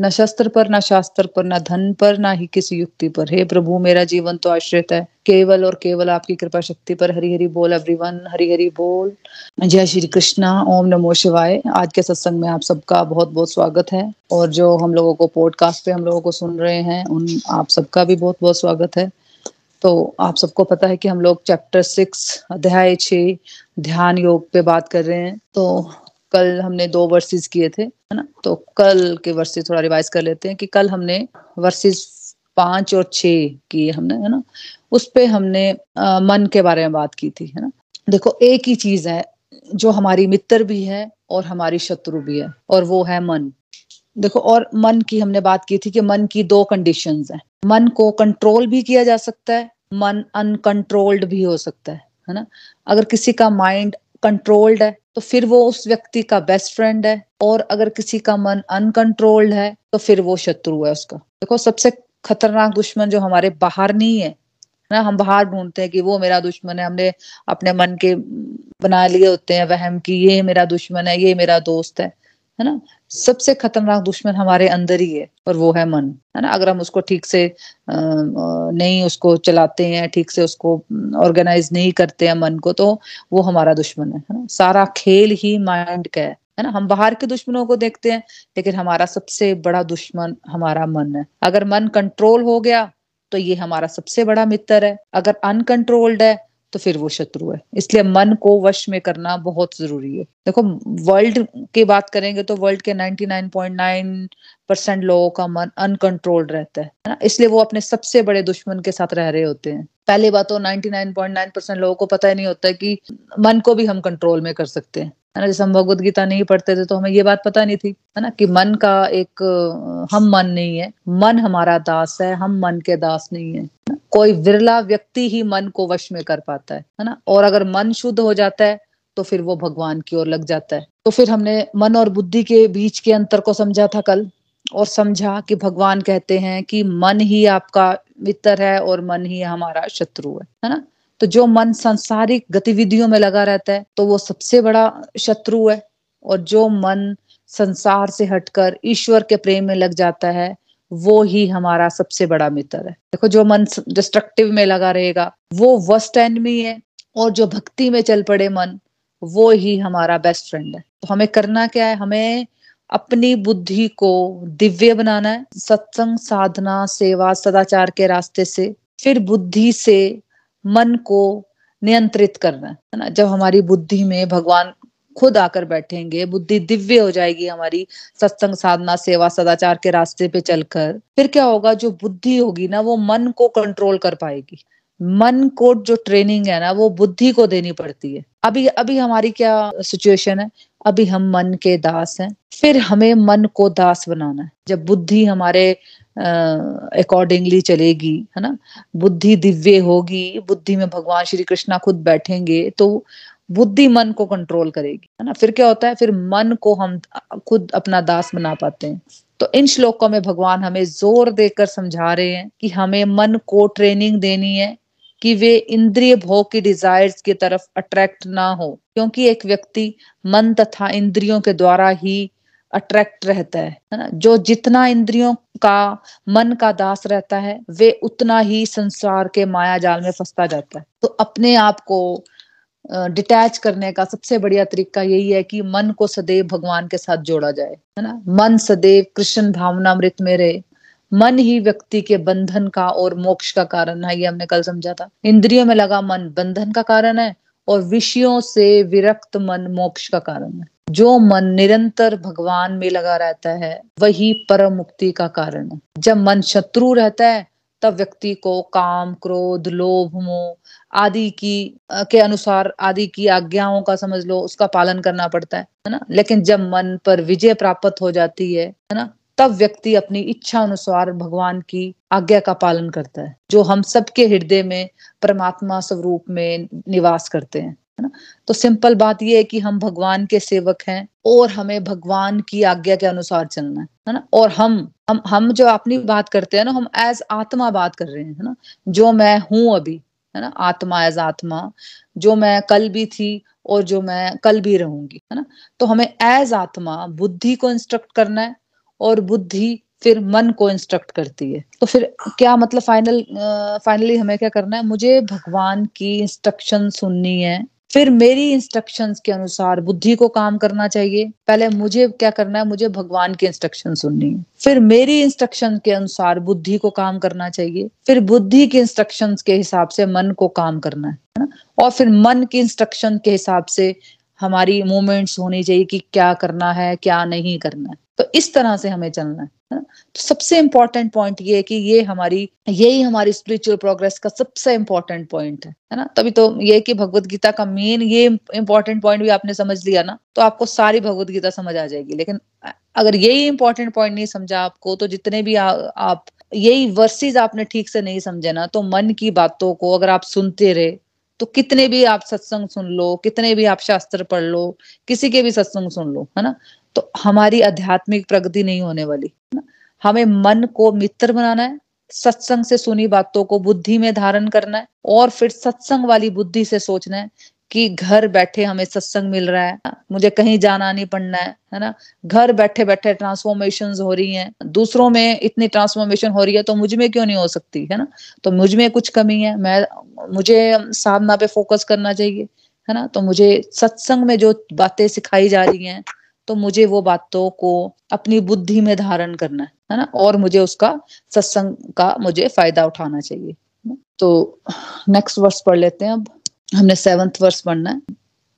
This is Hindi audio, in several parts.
न शस्त्र पर, न शास्त्र पर, न धन पर, न ही किसी युक्ति पर। हे प्रभु, मेरा जीवन तो आश्रित है। केवल और केवल आपकी कृपा शक्ति पर। हरी हरी बोल एवरीवन हरी हरी बोल। जय श्री कृष्णा, ओम नमो शिवाय। आज के सत्संग में आप सबका बहुत बहुत स्वागत है। और जो हम लोगों को पॉडकास्ट पे हम लोगों को सुन रहे हैं, उन आप सबका भी बहुत बहुत स्वागत है। तो आप सबको पता है कि हम लोग चैप्टर सिक्स अध्याय छ ध्यान योग पे बात कर रहे हैं। तो कल हमने दो वर्सेस किए थे है ना? तो कल के वर्सेस थोड़ा रिवाइज कर लेते हैं कि कल हमने वर्सेस पाँच और छ किए हमने है ना? उस पर हमने आ, मन के बारे में बात की थी है ना? देखो एक ही चीज़ है जो हमारी मित्र भी है और हमारी शत्रु भी है और वो है मन। देखो और मन की हमने बात की थी कि मन की दो कंडीशंस हैं। मन को कंट्रोल भी किया जा सकता है मन अनकंट्रोल्ड भी हो सकता है है ना? अगर किसी का माइंड कंट्रोल्ड है तो फिर वो उस व्यक्ति का बेस्ट फ्रेंड है, और अगर किसी का मन अनकंट्रोल्ड है तो फिर वो शत्रु है उसका। देखो, सबसे खतरनाक दुश्मन जो हमारे बाहर नहीं है, ना, हम बाहर ढूंढते हैं कि वो मेरा दुश्मन है, हमने अपने मन के बना लिए होते हैं वहम कि ये मेरा दुश्मन है, ये मेरा दोस्त है है ना? सबसे खतरनाक दुश्मन हमारे अंदर ही है और वो है मन, है ना? अगर हम उसको ठीक से नहीं उसको चलाते हैं, ठीक से उसको ऑर्गेनाइज नहीं करते हैं मन को तो वो हमारा दुश्मन है ना? सारा खेल ही माइंड का है है ना? हम बाहर के दुश्मनों को देखते हैं, लेकिन हमारा सबसे बड़ा दुश्मन हमारा मन है। अगर मन कंट्रोल हो गया तो ये हमारा सबसे बड़ा मित्र है। अगर अनकंट्रोल्ड है तो फिर वो शत्रु है। इसलिए मन को वश में करना बहुत ज़रूरी है। देखो वर्ल्ड की बात करेंगे तो वर्ल्ड के 99.9 परसेंट लोगों का मन अनकंट्रोल्ड रहता है ना? इसलिए वो अपने सबसे बड़े दुश्मन के साथ रह रहे होते हैं। पहली बात तो 99.9 परसेंट लोगों को पता ही नहीं होता है कि मन को भी हम कंट्रोल में कर सकते हैं, है ना? जैसे हम भगवत गीता नहीं पढ़ते थे तो हमें ये बात पता नहीं थी, है ना? कि मन का एक, हम मन नहीं है, मन हमारा दास है, हम मन के दास नहीं है कोई विरला व्यक्ति ही मन को वश में कर पाता है है ना? और अगर मन शुद्ध हो जाता है तो फिर वो भगवान की ओर लग जाता है। तो फिर हमने मन और बुद्धि के बीच के अंतर को समझा था कल और समझा कि भगवान कहते हैं कि मन ही आपका मित्र है और मन ही हमारा शत्रु है है ना? तो जो मन सांसारिक गतिविधियों में लगा रहता है तो वो सबसे बड़ा शत्रु है। और जो मन संसार से हटकर ईश्वर के प्रेम में लग जाता है, वो ही हमारा सबसे बड़ा मित्र है। देखो, जो मन डिस्ट्रक्टिव में लगा रहेगा, वो वर्स्ट एनमी है, और जो भक्ति में चल पड़े मन, वो ही हमारा बेस्ट फ्रेंड है। तो हमें करना क्या है? हमें अपनी बुद्धि को दिव्य बनाना है, सत्संग, साधना, सेवा, सदाचार के रास्ते से, फिर बुद्धि से मन को नियंत्रित करना है ना। जब हमारी बुद्धि में भगवान खुद आकर बैठेंगे, बुद्धि दिव्य हो जाएगी हमारी सत्संग, साधना, सेवा, सदाचार के रास्ते पे चलकर, फिर क्या होगा? जो बुद्धि होगी ना, वो मन को कंट्रोल कर पाएगी। मन को जो ट्रेनिंग है ना, वो बुद्धि को देनी पड़ती है। अभी अभी हमारी क्या सिचुएशन है? अभी हम मन के दास हैं, फिर हमें मन को दास बनाना है। जब बुद्धि हमारे अकॉर्डिंगली चलेगी, है ना? बुद्धि दिव्य होगी, बुद्धि में भगवान श्री कृष्णा खुद बैठेंगे तो बुद्धि मन को कंट्रोल करेगी, है ना? फिर क्या होता है? फिर मन को हम खुद अपना दास बना पाते हैं। तो इन श्लोकों में भगवान हमें ज़ोर देकर समझा रहे हैं कि हमें मन को ट्रेनिंग देनी है कि वे इंद्रिय भोग की डिजायर्स की तरफ़ अट्रैक्ट ना हो, क्योंकि एक व्यक्ति मन तथा इंद्रियों के द्वारा ही अट्रैक्ट रहता है है ना? जो जितना इंद्रियों का, मन का दास रहता है, वे उतना ही संसार के माया जाल में फंसता जाता है। तो अपने आप को डिटैच करने का सबसे बढ़िया तरीका यही है कि मन को सदैव भगवान के साथ जोड़ा जाए, है ना? मन सदैव कृष्ण भावना भावनामृत में रहे मन ही व्यक्ति के बंधन का और मोक्ष का कारण है, ये हमने कल समझा था। इंद्रियों में लगा मन बंधन का कारण है और विषयों से विरक्त मन मोक्ष का कारण है। जो मन निरंतर भगवान में लगा रहता है, वही परम मुक्ति का कारण है। जब मन शत्रु रहता है, तब व्यक्ति को काम, क्रोध, लोभ, मोह आदि की के अनुसार आदि की आज्ञाओं का समझ लो, उसका पालन करना पड़ता है है ना? लेकिन जब मन पर विजय प्राप्त हो जाती है है ना? तब व्यक्ति अपनी इच्छा अनुसार भगवान की आज्ञा का पालन करता है, जो हम सबके हृदय में, परमात्मा स्वरूप में निवास करते हैं, है ना? तो सिंपल बात यह है कि हम भगवान के सेवक हैं और हमें भगवान की आज्ञा के अनुसार चलना है ना? और हम हम हम जो अपनी बात करते हैं ना, हम एज आत्मा बात कर रहे हैं, है ना? जो मैं हूँ अभी, है ना? आत्मा एज आत्मा, जो मैं कल भी थी और जो मैं कल भी रहूँगी, है ना? तो हमें एज आत्मा बुद्धि को इंस्ट्रक्ट करना है और बुद्धि फिर मन को इंस्ट्रक्ट करती है। तो फिर क्या मतलब फाइनल फाइनली हमें क्या करना है? मुझे भगवान की इंस्ट्रक्शन सुननी है। फिर मेरी इंस्ट्रक्शंस के अनुसार बुद्धि को काम करना चाहिए। पहले मुझे क्या करना है? मुझे भगवान की इंस्ट्रक्शन सुननी है। फिर मेरी इंस्ट्रक्शन के अनुसार बुद्धि को काम करना चाहिए। फिर बुद्धि के इंस्ट्रक्शंस के हिसाब से मन को काम करना है ना? और फिर मन की इंस्ट्रक्शन के हिसाब से हमारी मूवमेंट्स होनी चाहिए कि क्या करना है, क्या नहीं करना है। तो इस तरह से हमें चलना है ना? तो सबसे इंपॉर्टेंट पॉइंट ये है कि ये हमारी यही हमारी स्पिरिचुअल प्रोग्रेस का सबसे इंपॉर्टेंट पॉइंट है है ना? तभी तो ये कि भगवत गीता का मेन ये इंपॉर्टेंट पॉइंट भी आपने समझ लिया ना तो आपको सारी भगवत गीता समझ आ जाएगी। लेकिन अगर यही इंपॉर्टेंट पॉइंट नहीं समझा आपको तो जितने भी आ, आप यही वर्सेज आपने ठीक से नहीं समझे ना तो मन की बातों को अगर आप सुनते रहे तो कितने भी आप सत्संग सुन लो, कितने भी आप शास्त्र पढ़ लो, किसी के भी सत्संग सुन लो, है ना? तो हमारी आध्यात्मिक प्रगति नहीं होने वाली ना? हमें मन को मित्र बनाना है, सत्संग से सुनी बातों को बुद्धि में धारण करना है और फिर सत्संग वाली बुद्धि से सोचना है कि घर बैठे हमें सत्संग मिल रहा है, मुझे कहीं जाना नहीं पड़ना है है ना? घर बैठे बैठे ट्रांसफॉर्मेशन हो रही हैं, दूसरों में इतनी ट्रांसफॉर्मेशन हो रही है तो मुझमें क्यों नहीं हो सकती, है ना? तो मुझमें कुछ कमी है, मैं, मुझे साधना पे फोकस करना चाहिए, है ना? तो मुझे सत्संग में जो बातें सिखाई जा रही हैं तो मुझे वो बातों को अपनी बुद्धि में धारण करना है है ना? और मुझे उसका सत्संग का मुझे फ़ायदा उठाना चाहिए तो नेक्स्ट वर्स पढ़ लेते हैं अब। हमने सेवंथ वर्ष पढ़ना है।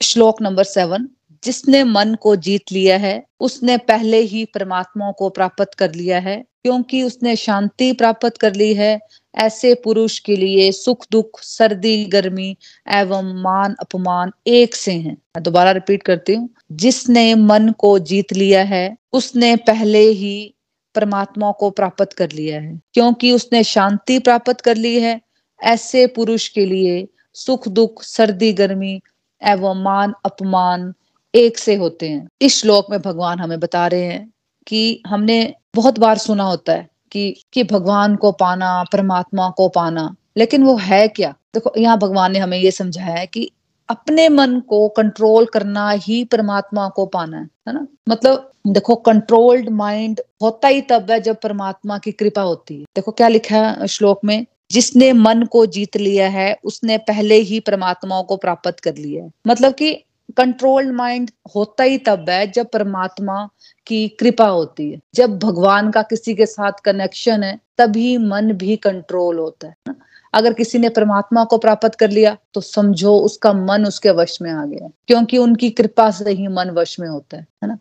श्लोक नंबर सेवन जिसने मन को जीत लिया है, उसने पहले ही परमात्मा को प्राप्त कर लिया है, क्योंकि उसने शांति प्राप्त कर ली है, ऐसे पुरुष के लिए सुख दुख, सर्दी, गर्मी एवं मान अपमान एक से हैं। मैं दोबारा रिपीट करती हूँ। जिसने मन को जीत लिया है, उसने पहले ही परमात्मा को प्राप्त कर लिया है, क्योंकि उसने शांति प्राप्त कर ली है, ऐसे पुरुष के लिए सुख दुख, सर्दी, गर्मी, एवं मान, अपमान एक से होते हैं। इस श्लोक में भगवान हमें बता रहे हैं कि हमने बहुत बार सुना होता है कि कि भगवान को पाना, परमात्मा को पाना, लेकिन वो है क्या? देखो, यहाँ भगवान ने हमें ये समझाया है कि अपने मन को कंट्रोल करना ही परमात्मा को पाना है है ना? मतलब देखो कंट्रोल्ड माइंड होता ही तब है जब परमात्मा की कृपा होती है। देखो, क्या लिखा है श्लोक में? जिसने मन को जीत लिया है, उसने पहले ही परमात्मा को प्राप्त कर लिया है। मतलब कि कंट्रोल्ड माइंड होता ही तब है, जब परमात्मा की कृपा होती है। जब भगवान का किसी के साथ कनेक्शन है, तभी मन भी कंट्रोल होता है अगर किसी ने परमात्मा को प्राप्त कर लिया तो समझो उसका मन उसके वश में आ गया क्योंकि उनकी कृपा से ही मन वश में होता है है ना।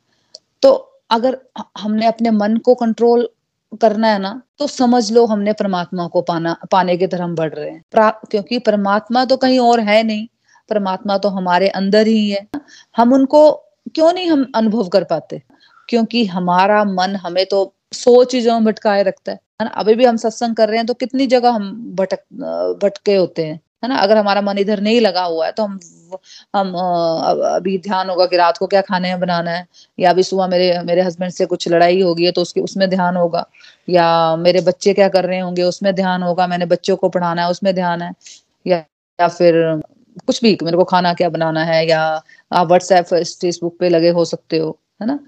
तो अगर हमने अपने मन को कंट्रोल करना है ना तो समझ लो हमने परमात्मा को पाना, पाने की तरफ़ बढ़ रहे हैं। क्योंकि परमात्मा तो कहीं और है नहीं, परमात्मा तो हमारे अंदर ही है। हम उनको क्यों नहीं हम अनुभव कर पाते? क्योंकि हमारा मन हमें तो सौ चीज़ों में भटकाए रखता है। अभी भी हम सत्संग कर रहे हैं तो कितनी जगह हम भटक, भटके होते हैं। है ना? अगर हमारा मन इधर नहीं लगा हुआ है तो हम हम अभी ध्यान होगा कि रात को क्या खाने में बनाना है, या अभी सुबह मेरे मेरे हस्बैंड से कुछ लड़ाई होगी है तो उसके, उसमें ध्यान होगा। या मेरे बच्चे क्या कर रहे होंगे, उसमें ध्यान होगा, मैंने बच्चों को पढ़ाना है, उसमें ध्यान है। या या फिर कुछ भी, मेरे को खाना क्या बनाना है, या आप व्हाट्सएप फेसबुक पे लगे हो सकते हो, है ना?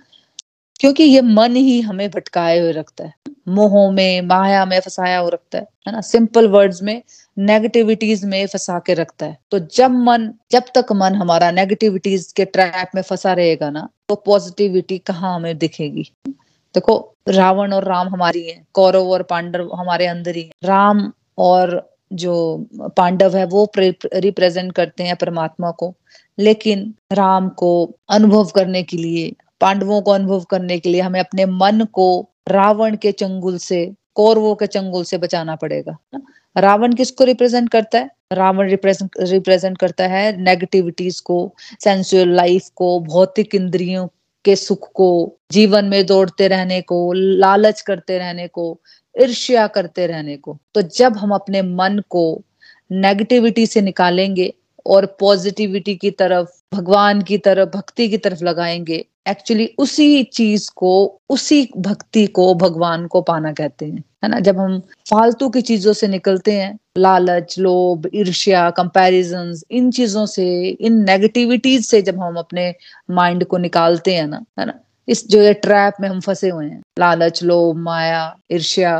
क्योंकि ये मन ही हमें भटकाए हुए रखता है। मोहों में, माया में फंसाया हुआ रखता है है ना? सिंपल वर्ड्स में नेगेटिविटीज में फंसा के रखता है। तो जब मन, जब तक मन हमारा नेगेटिविटीज के ट्रैप में फंसा रहेगा ना तो पॉजिटिविटी कहाँ हमें दिखेगी? देखो, रावण और राम हमारी है, कौरव और पांडव हमारे अंदर ही है। राम और जो पांडव है, वो रिप्रेजेंट करते हैं परमात्मा को। लेकिन राम को अनुभव करने के लिए पांडवों को अनुभव करने के लिए हमें अपने मन को रावण के चंगुल से, कौरवों के चंगुल से बचाना पड़ेगा रावण किसको रिप्रेजेंट करता है? रावण रिप्रेजेंट रिप्रेजेंट करता है नेगेटिविटीज को सेंसुअल लाइफ को, भौतिक इंद्रियों के सुख को, जीवन में दौड़ते रहने को, लालच करते रहने को, ईर्ष्या करते रहने को। तो जब हम अपने मन को नेगेटिविटी से निकालेंगे और पॉजिटिविटी की तरफ़, भगवान की तरफ़, भक्ति की तरफ़ लगाएँगे एक्चुअली उसी चीज़ को, उसी भक्ति को भगवान को पाना कहते हैं, है ना? जब हम फालतू की चीज़ों से निकलते हैं, लालच, लोभ, ईर्ष्या कंपैरिजन इन चीज़ों से, इन नेगेटिविटीज से जब हम अपने माइंड को निकालते हैं ना, है ना? इस जो ये ट्रैप में हम फंसे हुए हैं, लालच, लोभ, माया, ईर्ष्या,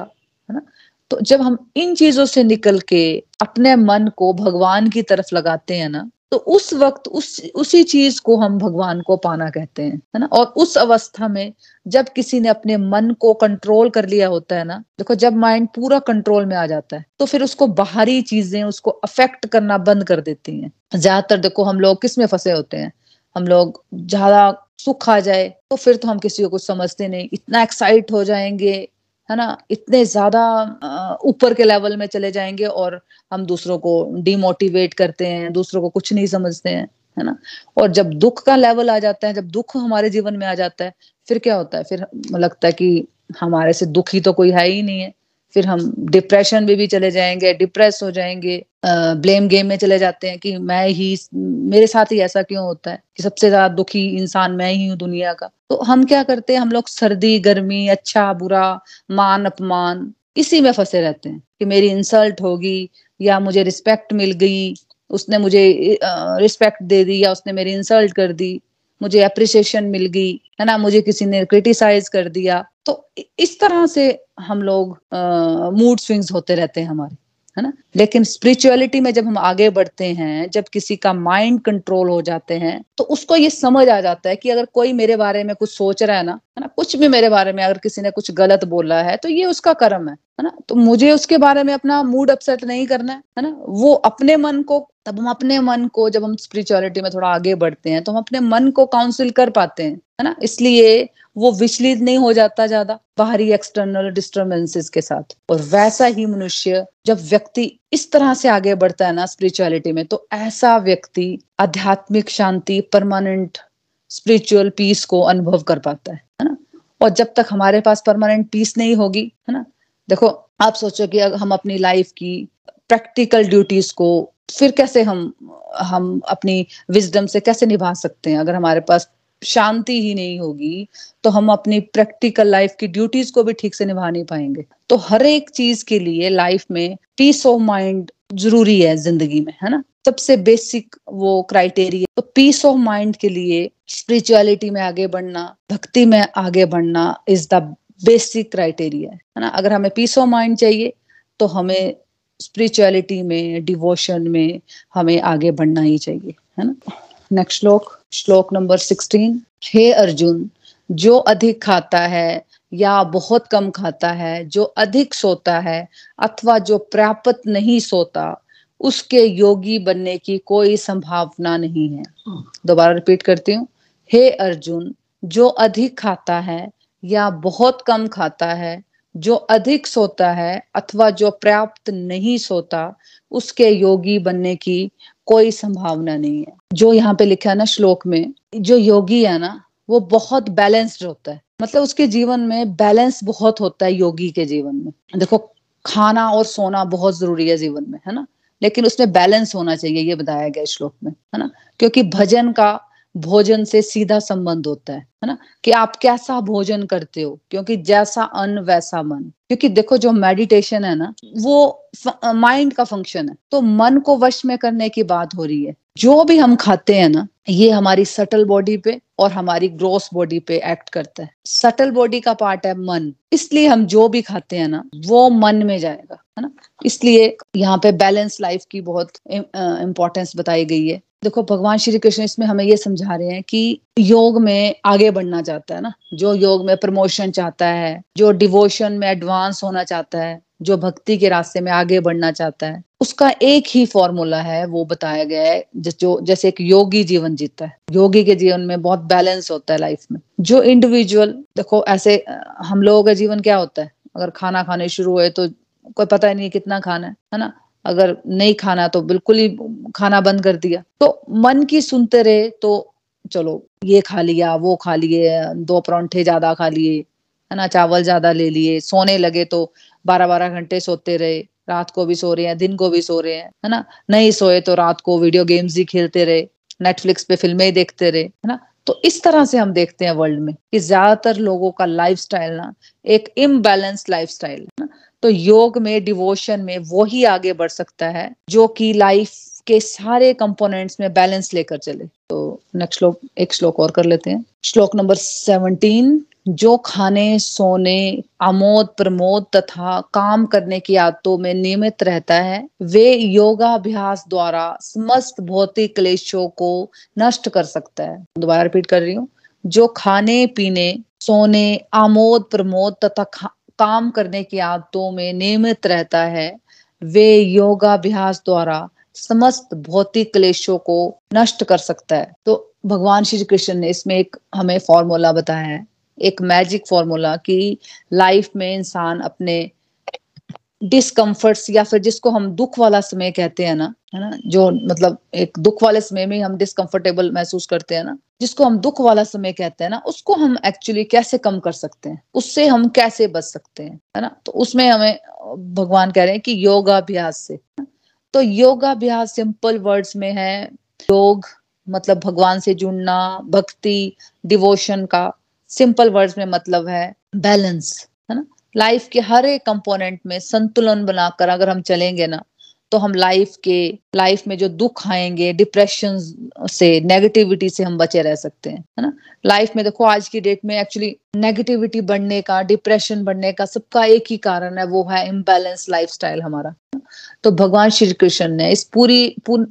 है ना? तो जब हम इन चीज़ों से निकल के अपने मन को भगवान की तरफ़ लगाते हैं ना तो उस वक्त, उस, उसी चीज़ को हम भगवान को पाना कहते हैं, है ना? और उस अवस्था में जब किसी ने अपने मन को कंट्रोल कर लिया होता है ना, देखो जब माइंड पूरा कंट्रोल में आ जाता है तो फिर उसको बाहरी चीज़ें, उसको अफेक्ट करना बंद कर देती हैं। ज़्यादातर देखो हम लोग किसमें फंसे होते हैं? हम लोग ज़्यादा सुख आ जाए तो फिर तो हम किसी को कुछ समझते नहीं, इतना एक्साइट हो जाएँगे है ना? इतने ज़्यादा ऊपर के लेवल में चले जाएँगे और हम दूसरों को डिमोटिवेट करते हैं, दूसरों को कुछ नहीं समझते हैं, है ना? और जब दुख का लेवल आ जाता है, जब दुख हमारे जीवन में आ जाता है, फिर क्या होता है? फिर लगता है कि हमारे से दुखी तो कोई है ही नहीं है। फिर हम डिप्रेशन में भी चले जाएँगे डिप्रेस हो जाएँगे ब्लेम गेम में चले जाते हैं कि मैं ही मेरे साथ ही ऐसा क्यों होता है कि सबसे ज़्यादा दुखी इंसान मैं ही हूँ दुनिया का। तो हम क्या करते हैं, हम लोग सर्दी, गर्मी अच्छा बुरा, मान, अपमान, इसी में फंसे रहते हैं कि मेरी इंसल्ट होगी या मुझे रिस्पेक्ट मिल गई, उसने मुझे रिस्पेक्ट दे दी या उसने मेरी इंसल्ट कर दी, मुझे अप्रिसिएशन मिल गई, है ना, मुझे किसी ने क्रिटिसाइज कर दिया। तो इस तरह से हम लोग मूड स्विंग्स होते रहते हैं हमारे, है ना? लेकिन स्पिरिचुअलिटी में जब हम आगे बढ़ते हैं, जब किसी का माइंड कंट्रोल हो जाते हैं तो उसको ये समझ आ जाता है कि अगर कोई मेरे बारे में कुछ सोच रहा है ना है ना? कुछ भी मेरे बारे में अगर किसी ने कुछ गलत बोला है तो ये उसका कर्म है। है ना? तो मुझे उसके बारे में अपना मूड अपसेट नहीं करना है है ना? वो अपने मन को, तब हम अपने मन को, जब हम स्पिरिचुअलिटी में थोड़ा आगे बढ़ते हैं तो हम अपने मन को काउंसिल कर पाते हैं, है ना? इसलिए वो विचलित नहीं हो जाता ज़्यादा बाहरी एक्सटर्नल डिस्टर्बेंसेस के साथ। और वैसा ही मनुष्य, जब व्यक्ति इस तरह से आगे बढ़ता है ना स्पिरिचुअलिटी में तो ऐसा व्यक्ति आध्यात्मिक शांति परमानेंट स्पिरिचुअल पीस को अनुभव कर पाता है है ना? और जब तक हमारे पास परमानेंट पीस नहीं होगी, है ना? देखो, आप सोचो कि हम अपनी लाइफ की प्रैक्टिकल ड्यूटीज़ को फिर कैसे हम हम अपनी विजडम से कैसे निभा सकते हैं? अगर हमारे पास शांति ही नहीं होगी तो हम अपनी प्रैक्टिकल लाइफ की ड्यूटीज़ को भी ठीक से निभा नहीं पाएँगे। तो हर एक चीज़ के लिए लाइफ में पीस ऑफ़ माइंड ज़रूरी है ज़िंदगी में, है ना? सबसे बेसिक वो क्राइटेरिया तो पीस ऑफ़ माइंड के लिए स्पिरिचुअलिटी में आगे बढ़ना, भक्ति में आगे बढ़ना इज़ द बेसिक क्राइटेरिया है ना? अगर हमें पीस ऑफ़ माइंड चाहिए तो हमें स्पिरिचुअलिटी में डिवोशन में हमें आगे बढ़ना ही चाहिए है ना? नेक्स्ट श्लोक श्लोक नंबर सिक्सटीन हे अर्जुन जो अधिक खाता है या बहुत कम खाता है जो अधिक सोता है अथवा जो प्राप्त नहीं सोता उसके योगी बनने की कोई संभावना नहीं है। दोबारा रिपीट करती हूँ। हे अर्जुन जो अधिक खाता है या बहुत कम खाता है, जो अधिक सोता है अथवा जो पर्याप्त नहीं सोता, उसके योगी बनने की कोई संभावना नहीं है। जो यहाँ पे लिखा है ना श्लोक में, जो योगी है ना, वो बहुत बैलेंस्ड होता है। मतलब उसके जीवन में बैलेंस बहुत होता है योगी के जीवन में। देखो, खाना और सोना बहुत ज़रूरी है जीवन में, है ना? लेकिन उसमें बैलेंस होना चाहिए, ये बताया गया श्लोक में, है ना? क्योंकि भजन का भोजन से सीधा संबंध होता है है ना? कि आप कैसा भोजन करते हो? क्योंकि जैसा अन्न, वैसा मन। क्योंकि देखो, जो मेडिटेशन है ना, वो माइंड का फ़ंक्शन है। तो मन को वश में करने की बात हो रही है। जो भी हम खाते हैं ना, ये हमारी सटल बॉडी पे और हमारी ग्रोस बॉडी पे एक्ट करता है। सटल बॉडी का पार्ट है मन। इसलिए हम जो भी खाते हैं ना, वो मन में जाएगा। है ना? इसलिए यहाँ पे बैलेंस लाइफ की बहुत इंपॉर्टेंस बताई गई है। देखो, भगवान श्री कृष्ण इसमें हमें ये समझा रहे हैं कि योग में आगे बढ़ना चाहता है ना? जो योग में प्रमोशन चाहता है, जो डिवोशन में एडवांस होना चाहता है, जो भक्ति के रास्ते में आगे बढ़ना चाहता है, उसका एक ही फॉर्मूला है, वो बताया गया है जो, जैसे एक योगी जीवन जीता है। योगी के जीवन में बहुत बैलेंस होता है लाइफ में। जो इंडिविजुअल देखो, ऐसे हम लोगों का जीवन क्या होता है? अगर खाना खाने शुरू हुए तो कोई पता ही नहीं कितना खाना है है ना? अगर नहीं खाना तो बिल्कुल ही खाना बंद कर दिया। तो मन की सुनते रहे तो चलो, ये खा लिया, वो खा लिए, दो परांठे ज़्यादा खा लिए, है ना? चावल ज़्यादा ले लिए, सोने लगे तो बारह बारह घंटे सोते रहे, रात को भी सो रहे हैं, दिन को भी सो रहे हैं, है ना? नहीं सोए तो रात को वीडियो गेम्स ही खेलते रहे नेटफ्लिक्स पे फ़िल्में ही देखते रहे, है ना? तो इस तरह से हम देखते हैं वर्ल्ड में कि ज़्यादातर लोगों का लाइफस्टाइल ना एक इम्बैलेंस लाइफस्टाइल है ना? तो योग में डिवोशन में वो ही आगे बढ़ सकता है, जो कि लाइफ के सारे कंपोनेंट्स में बैलेंस लेकर चले। तो नेक्स्ट श्लोक, एक श्लोक और कर लेते हैं। श्लोक नंबर सेवनटीन जो खाने, सोने, आमोद, प्रमोद तथा काम करने की आदतों में नियमित रहता है, वे योगाभ्यास द्वारा समस्त भौतिक क्लेशों को नष्ट कर सकता है। दोबारा रिपीट कर रही हूँ। जो खाने, पीने, सोने, आमोद, प्रमोद तथा काम करने की आदतों में नियमित रहता है। वे योगाभ्यास द्वारा समस्त भौतिक क्लेशों को नष्ट कर सकता है। तो भगवान श्री कृष्ण ने इसमें एक हमें फॉर्मूला बताया है। एक मैजिक फॉर्मूला कि लाइफ में इंसान अपने डिस्कम्फर्ट्स या फिर जिसको हम दुख वाला समय कहते हैं ना, है ना, जो मतलब एक दुख वाले समय में हम डिस्कम्फर्टेबल महसूस करते हैं ना जिसको हम दुख वाला समय कहते हैं ना, उसको हम एक्चुअली कैसे कम कर सकते हैं? उससे हम कैसे बच सकते हैं? है ना? तो उसमें हमें, भगवान कह रहे हैं कि योगाभ्यास से। तो योगाभ्यास सिंपल वर्ड्स में है, योग मतलब भगवान से जुड़ना, भक्ति डिवोशन का सिंपल वर्ड्स में मतलब है बैलेंस है ना? लाइफ के हर एक कंपोनेंट में संतुलन बनाकर अगर हम चलेंगे ना तो हम लाइफ के लाइफ में जो दुख आएँगे डिप्रेशन से नेगेटिविटी से हम बचे रह सकते हैं है ना? लाइफ में देखो आज की डेट में एक्चुअली नेगेटिविटी बढ़ने का डिप्रेशन बढ़ने का सबका एक ही कारण है वो है इम्बैलेंस लाइफस्टाइल हमारा तो भगवान श्री कृष्ण ने इस पूर,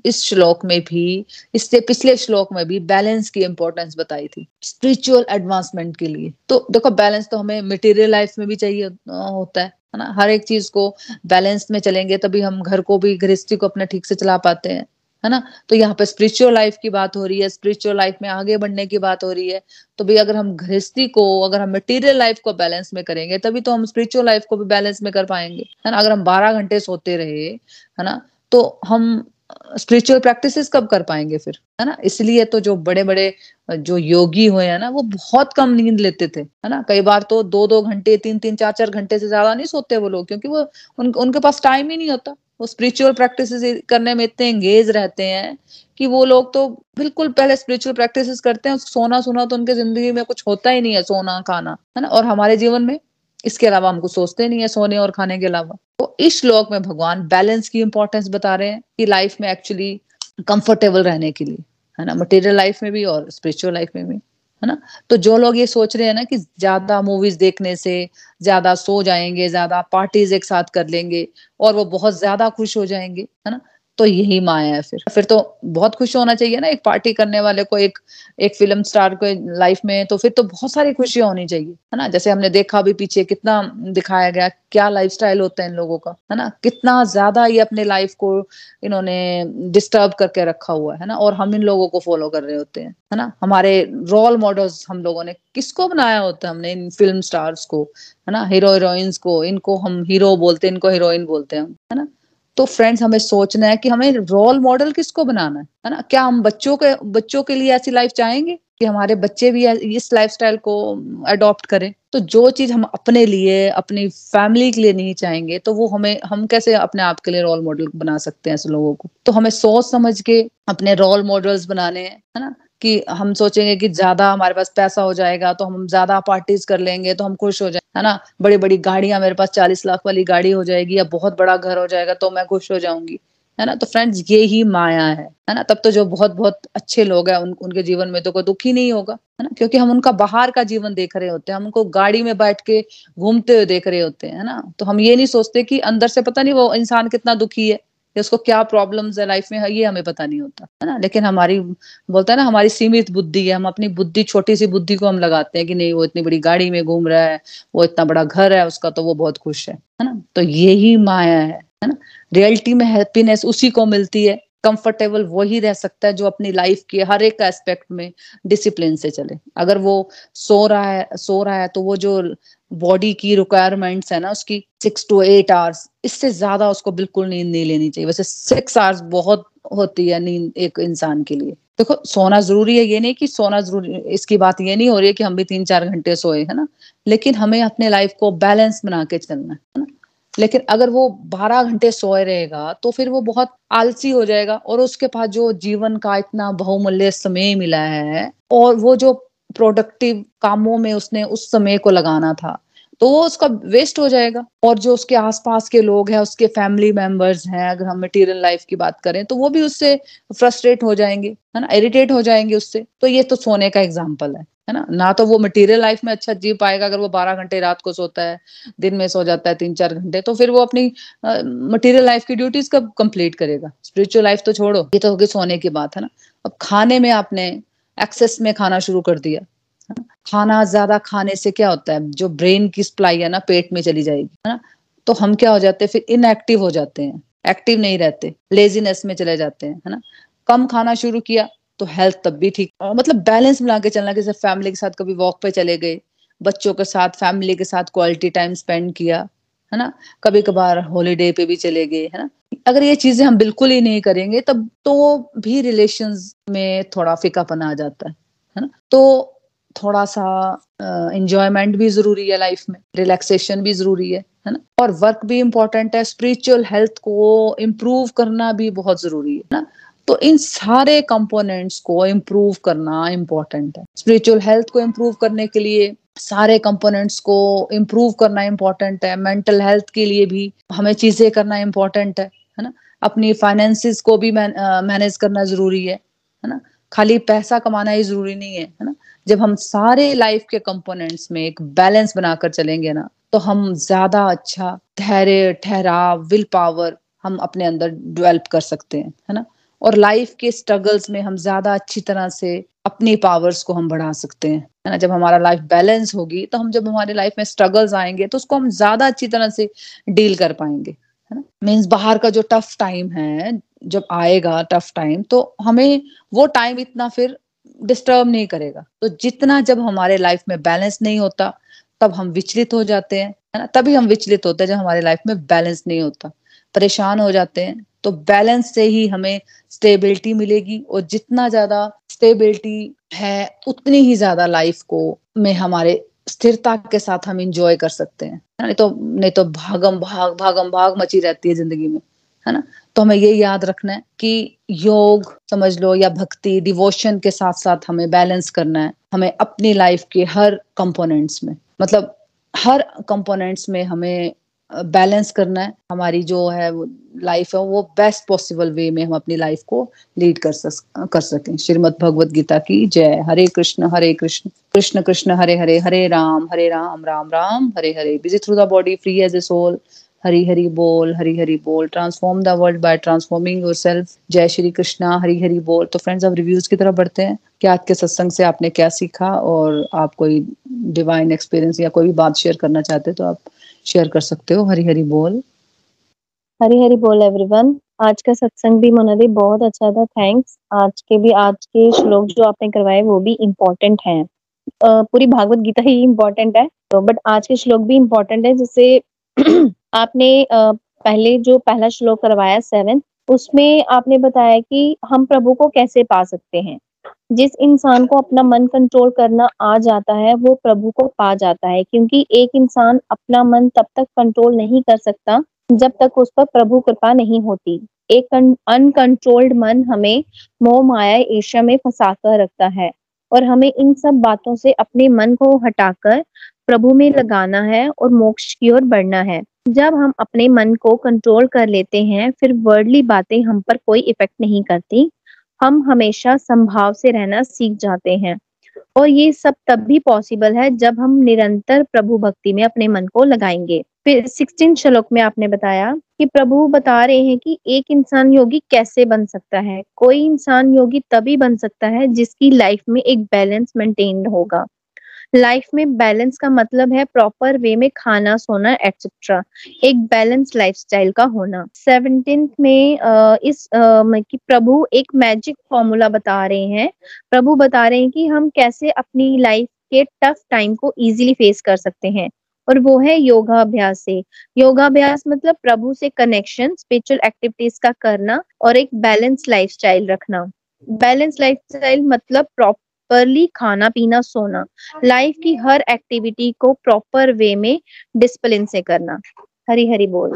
इस श्लोक में भी इससे पिछले श्लोक में भी बैलेंस की इंपॉर्टेंस बताई थी स्पिरिचुअल एडवांसमेंट के लिए। तो देखो बैलेंस तो हमें मटेरियल लाइफ में भी चाहिए होता है। है ना? हर एक चीज़ को बैलेंस में चलेंगे, तभी हम घर को भी गृहस्थी को अपने ठीक से चला पाते हैं, है ना? तो यहाँ पे स्पिरिचुअल लाइफ की बात हो रही है स्पिरिचुअल लाइफ में आगे बढ़ने की बात हो रही है तो भी अगर हम गृहस्थी को, अगर हम मटेरियल लाइफ को बैलेंस में करेंगे, तभी तो हम स्पिरिचुअल लाइफ को भी बैलेंस में कर पाएँगे, है ना? अगर हम बारह घंटे सोते रहे, है ना? तो हम स्पिरिचुअल प्रैक्टिसेस कब कर पाएँगे फिर? है ना? इसलिए तो जो बड़े बड़े जो योगी हुए हैं ना वो बहुत कम नींद लेते थे है ना? कई बार तो दो दो घंटे तीन तीन चार चार घंटे से ज़्यादा नहीं सोते वो लोग क्योंकि वो उन, उनके पास टाइम ही नहीं होता। वो स्पिरिचुअल प्रैक्टिस करने में इतने एंगेज रहते हैं कि वो लोग तो बिल्कुल पहले स्पिरिचुअल प्रैक्टिस करते हैं सोना सोना तो उनके ज़िंदगी में कुछ होता ही नहीं है सोना खाना है ना? और हमारे जीवन में इसके अलावा हमको सोचते नहीं है सोने और खाने के अलावा। तो इस श्लोक में भगवान बैलेंस की इंपॉर्टेंस बता रहे हैं कि लाइफ में एक्चुअली कंफर्टेबल रहने के लिए, है ना? मटेरियल लाइफ में भी और स्पिरिचुअल लाइफ में भी, है ना? तो जो लोग ये सोच रहे हैं ना कि ज़्यादा मूवीज़ देखने से ज़्यादा सो जाएँगे, ज़्यादा पार्टीज़ एक साथ कर लेंगे और वो बहुत ज़्यादा खुश हो जाएँगे, है ना? तो यही माया है फिर। फिर तो बहुत खुश होना चाहिए ना, एक पार्टी करने वाले को, एक एक फ़िल्म स्टार को लाइफ में तो फिर तो बहुत सारी खुशियाँ होनी चाहिए, है ना? जैसे हमने देखा भी पीछे कितना दिखाया गया, क्या लाइफ स्टाइल होता है इन लोगों का, है ना? कितना ज़्यादा ये अपने लाइफ को इन्होंने डिस्टर्ब करके रखा हुआ है ना? और हम इन लोगों को फॉलो कर रहे होते हैं, है ना? हमारे रोल मॉडल्स हम लोगों ने किसको बनाया होता है हमने इन फ़िल्म स्टार्स को, है ना? हीरो हीरोइंस को, इनको हम हीरो बोलते हैं, इनको हीरोइन बोलते हैं है ना? तो फ्रेंड्स हमें सोचना है कि हमें रोल मॉडल किसको बनाना है? है ना? क्या हम बच्चों के बच्चों के लिए ऐसी लाइफ चाहेंगे कि हमारे बच्चे भी इस लाइफस्टाइल को अडॉप्ट करें? तो जो चीज़ हम अपने लिए, अपनी फैमिली के लिए नहीं चाहेंगे तो वो हमें, हम कैसे अपने आप के लिए रोल मॉडल बना सकते हैं ऐसे लोगों को? तो हमें सोच समझ के अपने रोल मॉडल्स बनाने हैं, है ना? कि हम सोचेंगे कि ज़्यादा हमारे पास पैसा हो जाएगा तो हम ज़्यादा पार्टीज़ कर लेंगे तो हम खुश हो जाए है ना? बड़ी बड़ी गाड़ियाँ मेरे पास चालीस लाख वाली गाड़ी हो जाएगी या बहुत बड़ा घर हो जाएगा तो मैं खुश हो जाऊँगी है ना? तो फ्रेंड्स ये ही माया है है ना? तब तो जो बहुत बहुत अच्छे लोग हैं उन, उनके जीवन में तो कोई दुखी नहीं होगा है ना? क्योंकि हम उनका बाहर का जीवन देख रहे होते हैं हम उनको गाड़ी में बैठ के घूमते हुए देख रहे होते हैं है ना? तो हम ये नहीं सोचते कि अंदर से पता नहीं वो इंसान कितना दुखी है कि उसको क्या प्रॉब्लम्स है लाइफ में है ये हमें पता नहीं होता, है ना? लेकिन हमारी, बोलता है ना, हमारी सीमित बुद्धि है, हम अपनी बुद्धि छोटी सी बुद्धि को हम लगाते हैं कि नहीं, वो इतनी बड़ी गाड़ी में घूम रहा है, वो इतना बड़ा घर है, उसका तो वो बहुत खुश है है ना? तो यही माया है है ना? रियलिटी में हैप्पीनेस उसी को मिलती है कंफर्टेबल वही रह सकता है जो अपनी लाइफ के हर एक एस्पेक्ट में डिसिप्लिन से चले। अगर वो सो रहा है, सो रहा है तो वो जो बॉडी की रिक्वायरमेंट्स है ना उसकी सिक्स टू एट आवर्स इससे ज़्यादा उसको बिल्कुल नींद नहीं लेनी चाहिए वैसे सिक्स आवर्स बहुत होती है नींद एक इंसान के लिए देखो सोना ज़रूरी है, ये नहीं कि सोना ज़रूरी इसकी बात ये नहीं हो रही है कि हम भी 3-4 घंटे सोए, है ना? लेकिन हमें अपने लाइफ़ को बैलेंस बना के चलना है, ना? लेकिन अगर वो 12 घंटे सोए रहेगा, तो फिर वो बहुत आलसी हो जाएगा और उसके पास जो जीवन का इतना बहुमूल्य समय मिला है और वो जो प्रोडक्टिव कामों में उसने उस समय को लगाना था, तो वो उसका वेस्ट हो जाएगा और जो उसके आस-पास के लोग हैं, उसके फैमिली मेंबर्स हैं, अगर हम मटेरियल लाइफ़ की बात करें, तो वो भी उससे फ्रस्ट्रेट हो जाएँगे है ना? इरिटेट हो जाएँगे उससे। तो ये तो सोने का एग्ज़ाम्पल है, है ना? ना तो वो मटेरियल लाइफ़ में अच्छा जी पाएगा अगर वो 12 घंटे रात को सोता है, दिन में सो जाता है 3-4 घंटे, तो फिर वो अपनी मटेरियल लाइफ़ की ड्यूटीज़ कब कंप्लीट करेगा? स्पिरिचुअल लाइफ़ तो छोड़ो, ये तो होगी सोने की बात, है ना? अब खाने में आपने एक्सेस में खाना शुरू कर दिया, है? खाना ज़्यादा खाने से क्या होता है, जो ब्रेन की सप्लाई है ना पेट में चली जाएगी, है ना? तो हम क्या हो जाते हैं? फिर इनएक्टिव हो जाते हैं, एक्टिव नहीं रहते, लेज़ीनेस में चले जाते हैं, है ना? कम खाना शुरू किया, तो हेल्थ तब भी ठीक। मतलब बैलेंस बना के चलना जैसे फैमिली के साथ कभी वॉक पे चले गए, बच्चों के साथ, फैमिली के साथ क्वालिटी टाइम स्पेंड किया, है ना? कभी-कभार हॉलिडे पे भी चले गए, है ना? अगर ये चीज़ें हम बिल्कुल ही नहीं करेंगे तब तो भी रिलेशन में थोड़ा फिकापन आ जाता है, है ना? तो थोड़ा-सा इंजॉयमेंट भी ज़रूरी है लाइफ़ में, रिलैक्सेशन भी ज़रूरी है, है ना? और वर्क भी इम्पोर्टेंट है, स्पिरिचुअल हेल्थ को इम्प्रूव करना भी बहुत ज़रूरी है ना? तो इन सारे कंपोनेंट्स को इम्प्रूव करना इम्पोर्टेंट है। स्पिरिचुअल हेल्थ को इम्प्रूव करने के लिए सारे कंपोनेंट्स को इम्प्रूव करना इम्पोर्टेंट है, मेंटल हेल्थ के लिए भी हमें चीज़ें करना इम्पोर्टेंट है, है ना? अपनी फाइनेंसेस को भी मैन मैनेज करना ज़रूरी है, है ना? खाली पैसा कमाना ही ज़रूरी नहीं है, है ना? जब हम सारे लाइफ़ के कंपोनेंट्स में एक बैलेंस बनाकर चलेंगे ना, तो हम ज़्यादा अच्छा धैर्य, ठहराव, विल पावर हम अपने अंदर डेवलप कर सकते हैं, है ना? और लाइफ़ के स्ट्रगल्स में हम ज़्यादा अच्छी तरह से अपनी पावर्स को हम बढ़ा सकते हैं, है ना? जब हमारा लाइफ़ बैलेंस होगी, तो हम जब हमारे लाइफ़ में स्ट्रगल्स आएँगे तो उसको हम ज़्यादा अच्छी तरह से डील कर पाएँगे है ना? मीन्स बाहर का जो टफ टाइम है, जब आएगा टफ टाइम, तो हमें वो टाइम इतना फिर डिस्टर्ब नहीं करेगा। तो जितना जब हमारे लाइफ़ में बैलेंस नहीं होता, तब हम विचलित हो जाते हैं, है ना? तभी हम विचलित होते हैं जब हमारे लाइफ़ में बैलेंस नहीं होता, परेशान हो जाते हैं। तो बैलेंस से ही हमें स्टेबिलिटी मिलेगी और जितना ज़्यादा स्टेबिलिटी है, उतनी ही ज़्यादा लाइफ़ को में हमारे स्थिरता के साथ हम एन्जॉय कर सकते हैं। नहीं तो नहीं तो भागम-भाग, भागम-भाग मची रहती है ज़िंदगी में, है ना? तो हमें ये याद रखना है कि योग समझ लो या भक्ति, डिवोशन के साथ-साथ हमें बैलेंस करना है। हमें अपनी लाइफ़ के हर कंपोनेंट्स में, मतलब हर कंपोनेंट्स में हमें बैलेंस करना है। हमारी जो है लाइफ़ है, वो बेस्ट पॉसिबल वे में हम अपनी लाइफ़ को लीड कर सक कर सकें। श्रीमद भगवद गीता की जय। Hare Krishna, Hare Krishna, Krishna Krishna Hare Hare, Hare Ram, Hare Ram, Ram Ram, Hare Hare. Busy through the body, free as a soul. Hari Hari बोल, हरि हरि बोल। Transform the world by transforming yourself. जय श्री कृष्णा, हरि हरि बोल। तो फ्रेंड्स अब रिव्यूज़ की तरफ़ बढ़ते हैं कि आज के सत्संग से आपने क्या सीखा और आप कोई डिवाइन एक्सपीरियंस या कोई भी बात शेयर करना चाहते तो आप शेयर कर सकते हो। हरि हरि बोल। हरी हरी बोल एवरीवन आज का सत्संग भी मोनाली बहुत अच्छा था थैंक्स आज के भी आज के श्लोक जो आपने करवाए वो भी इम्पोर्टेंट हैं पूरी भागवत गीता ही इम्पोर्टेंट है तो बट आज के श्लोक भी इम्पोर्टेंट है जिससे आपने पहले जो पहला श्लोक करवाया सेवन उसमें आपने बताया कि हम प्रभु को कैसे पा सकते हैं। जिस इंसान को अपना मन कंट्रोल करना आ जाता है, वो प्रभु को पा जाता है, क्योंकि एक इंसान अपना मन तब तक कंट्रोल नहीं कर सकता, जब तक उस पर प्रभु कृपा नहीं होती। एक अनकंट्रोल्ड मन हमें मोह, माया, ईर्ष्या में फंसा कर रखता है और हमें इन सब बातों से अपने मन को हटाकर प्रभु में लगाना है और मोक्ष की ओर बढ़ना है। जब हम अपने मन को कंट्रोल कर लेते हैं, फिर वर्डली बातें हम पर कोई इफ़ेक्ट नहीं करती। हम हमेशा संभाव से रहना सीख जाते हैं। और ये सब तब भी पॉसिबल है जब हम निरंतर प्रभु भक्ति में अपने मन को लगाएँगे। फिर सिक्सटीन श्लोक में आपने बताया कि प्रभु बता रहे हैं कि एक इंसान योगी कैसे बन सकता है। कोई इंसान योगी तभी बन सकता है जिसकी लाइफ में एक बैलेंस मेंटेन होगा। लाइफ में बैलेंस का मतलब है प्रॉपर वे में खाना सोना एक्सेट्रा एक बैलेंस लाइफस्टाइल का होना। सेवनटीन में इस आ, कि प्रभु एक मैजिक फॉर्मूला बता रहे हैं। प्रभु बता रहे हैं कि हम कैसे अपनी लाइफ के टफ टाइम को इजीली फेस कर सकते हैं। और वो है योगाभ्यास से। योगाभ्यास मतलब प्रभु से कनेक्शन स्पिरिचुअल एक्टिविटीज़ का करना और एक बैलेंस लाइफस्टाइल रखना। बैलेंस लाइफस्टाइल मतलब प्रॉपरली खाना पीना सोना लाइफ की हर एक्टिविटी को प्रॉपर वे में डिसिप्लिन से करना। हरी हरी बोल।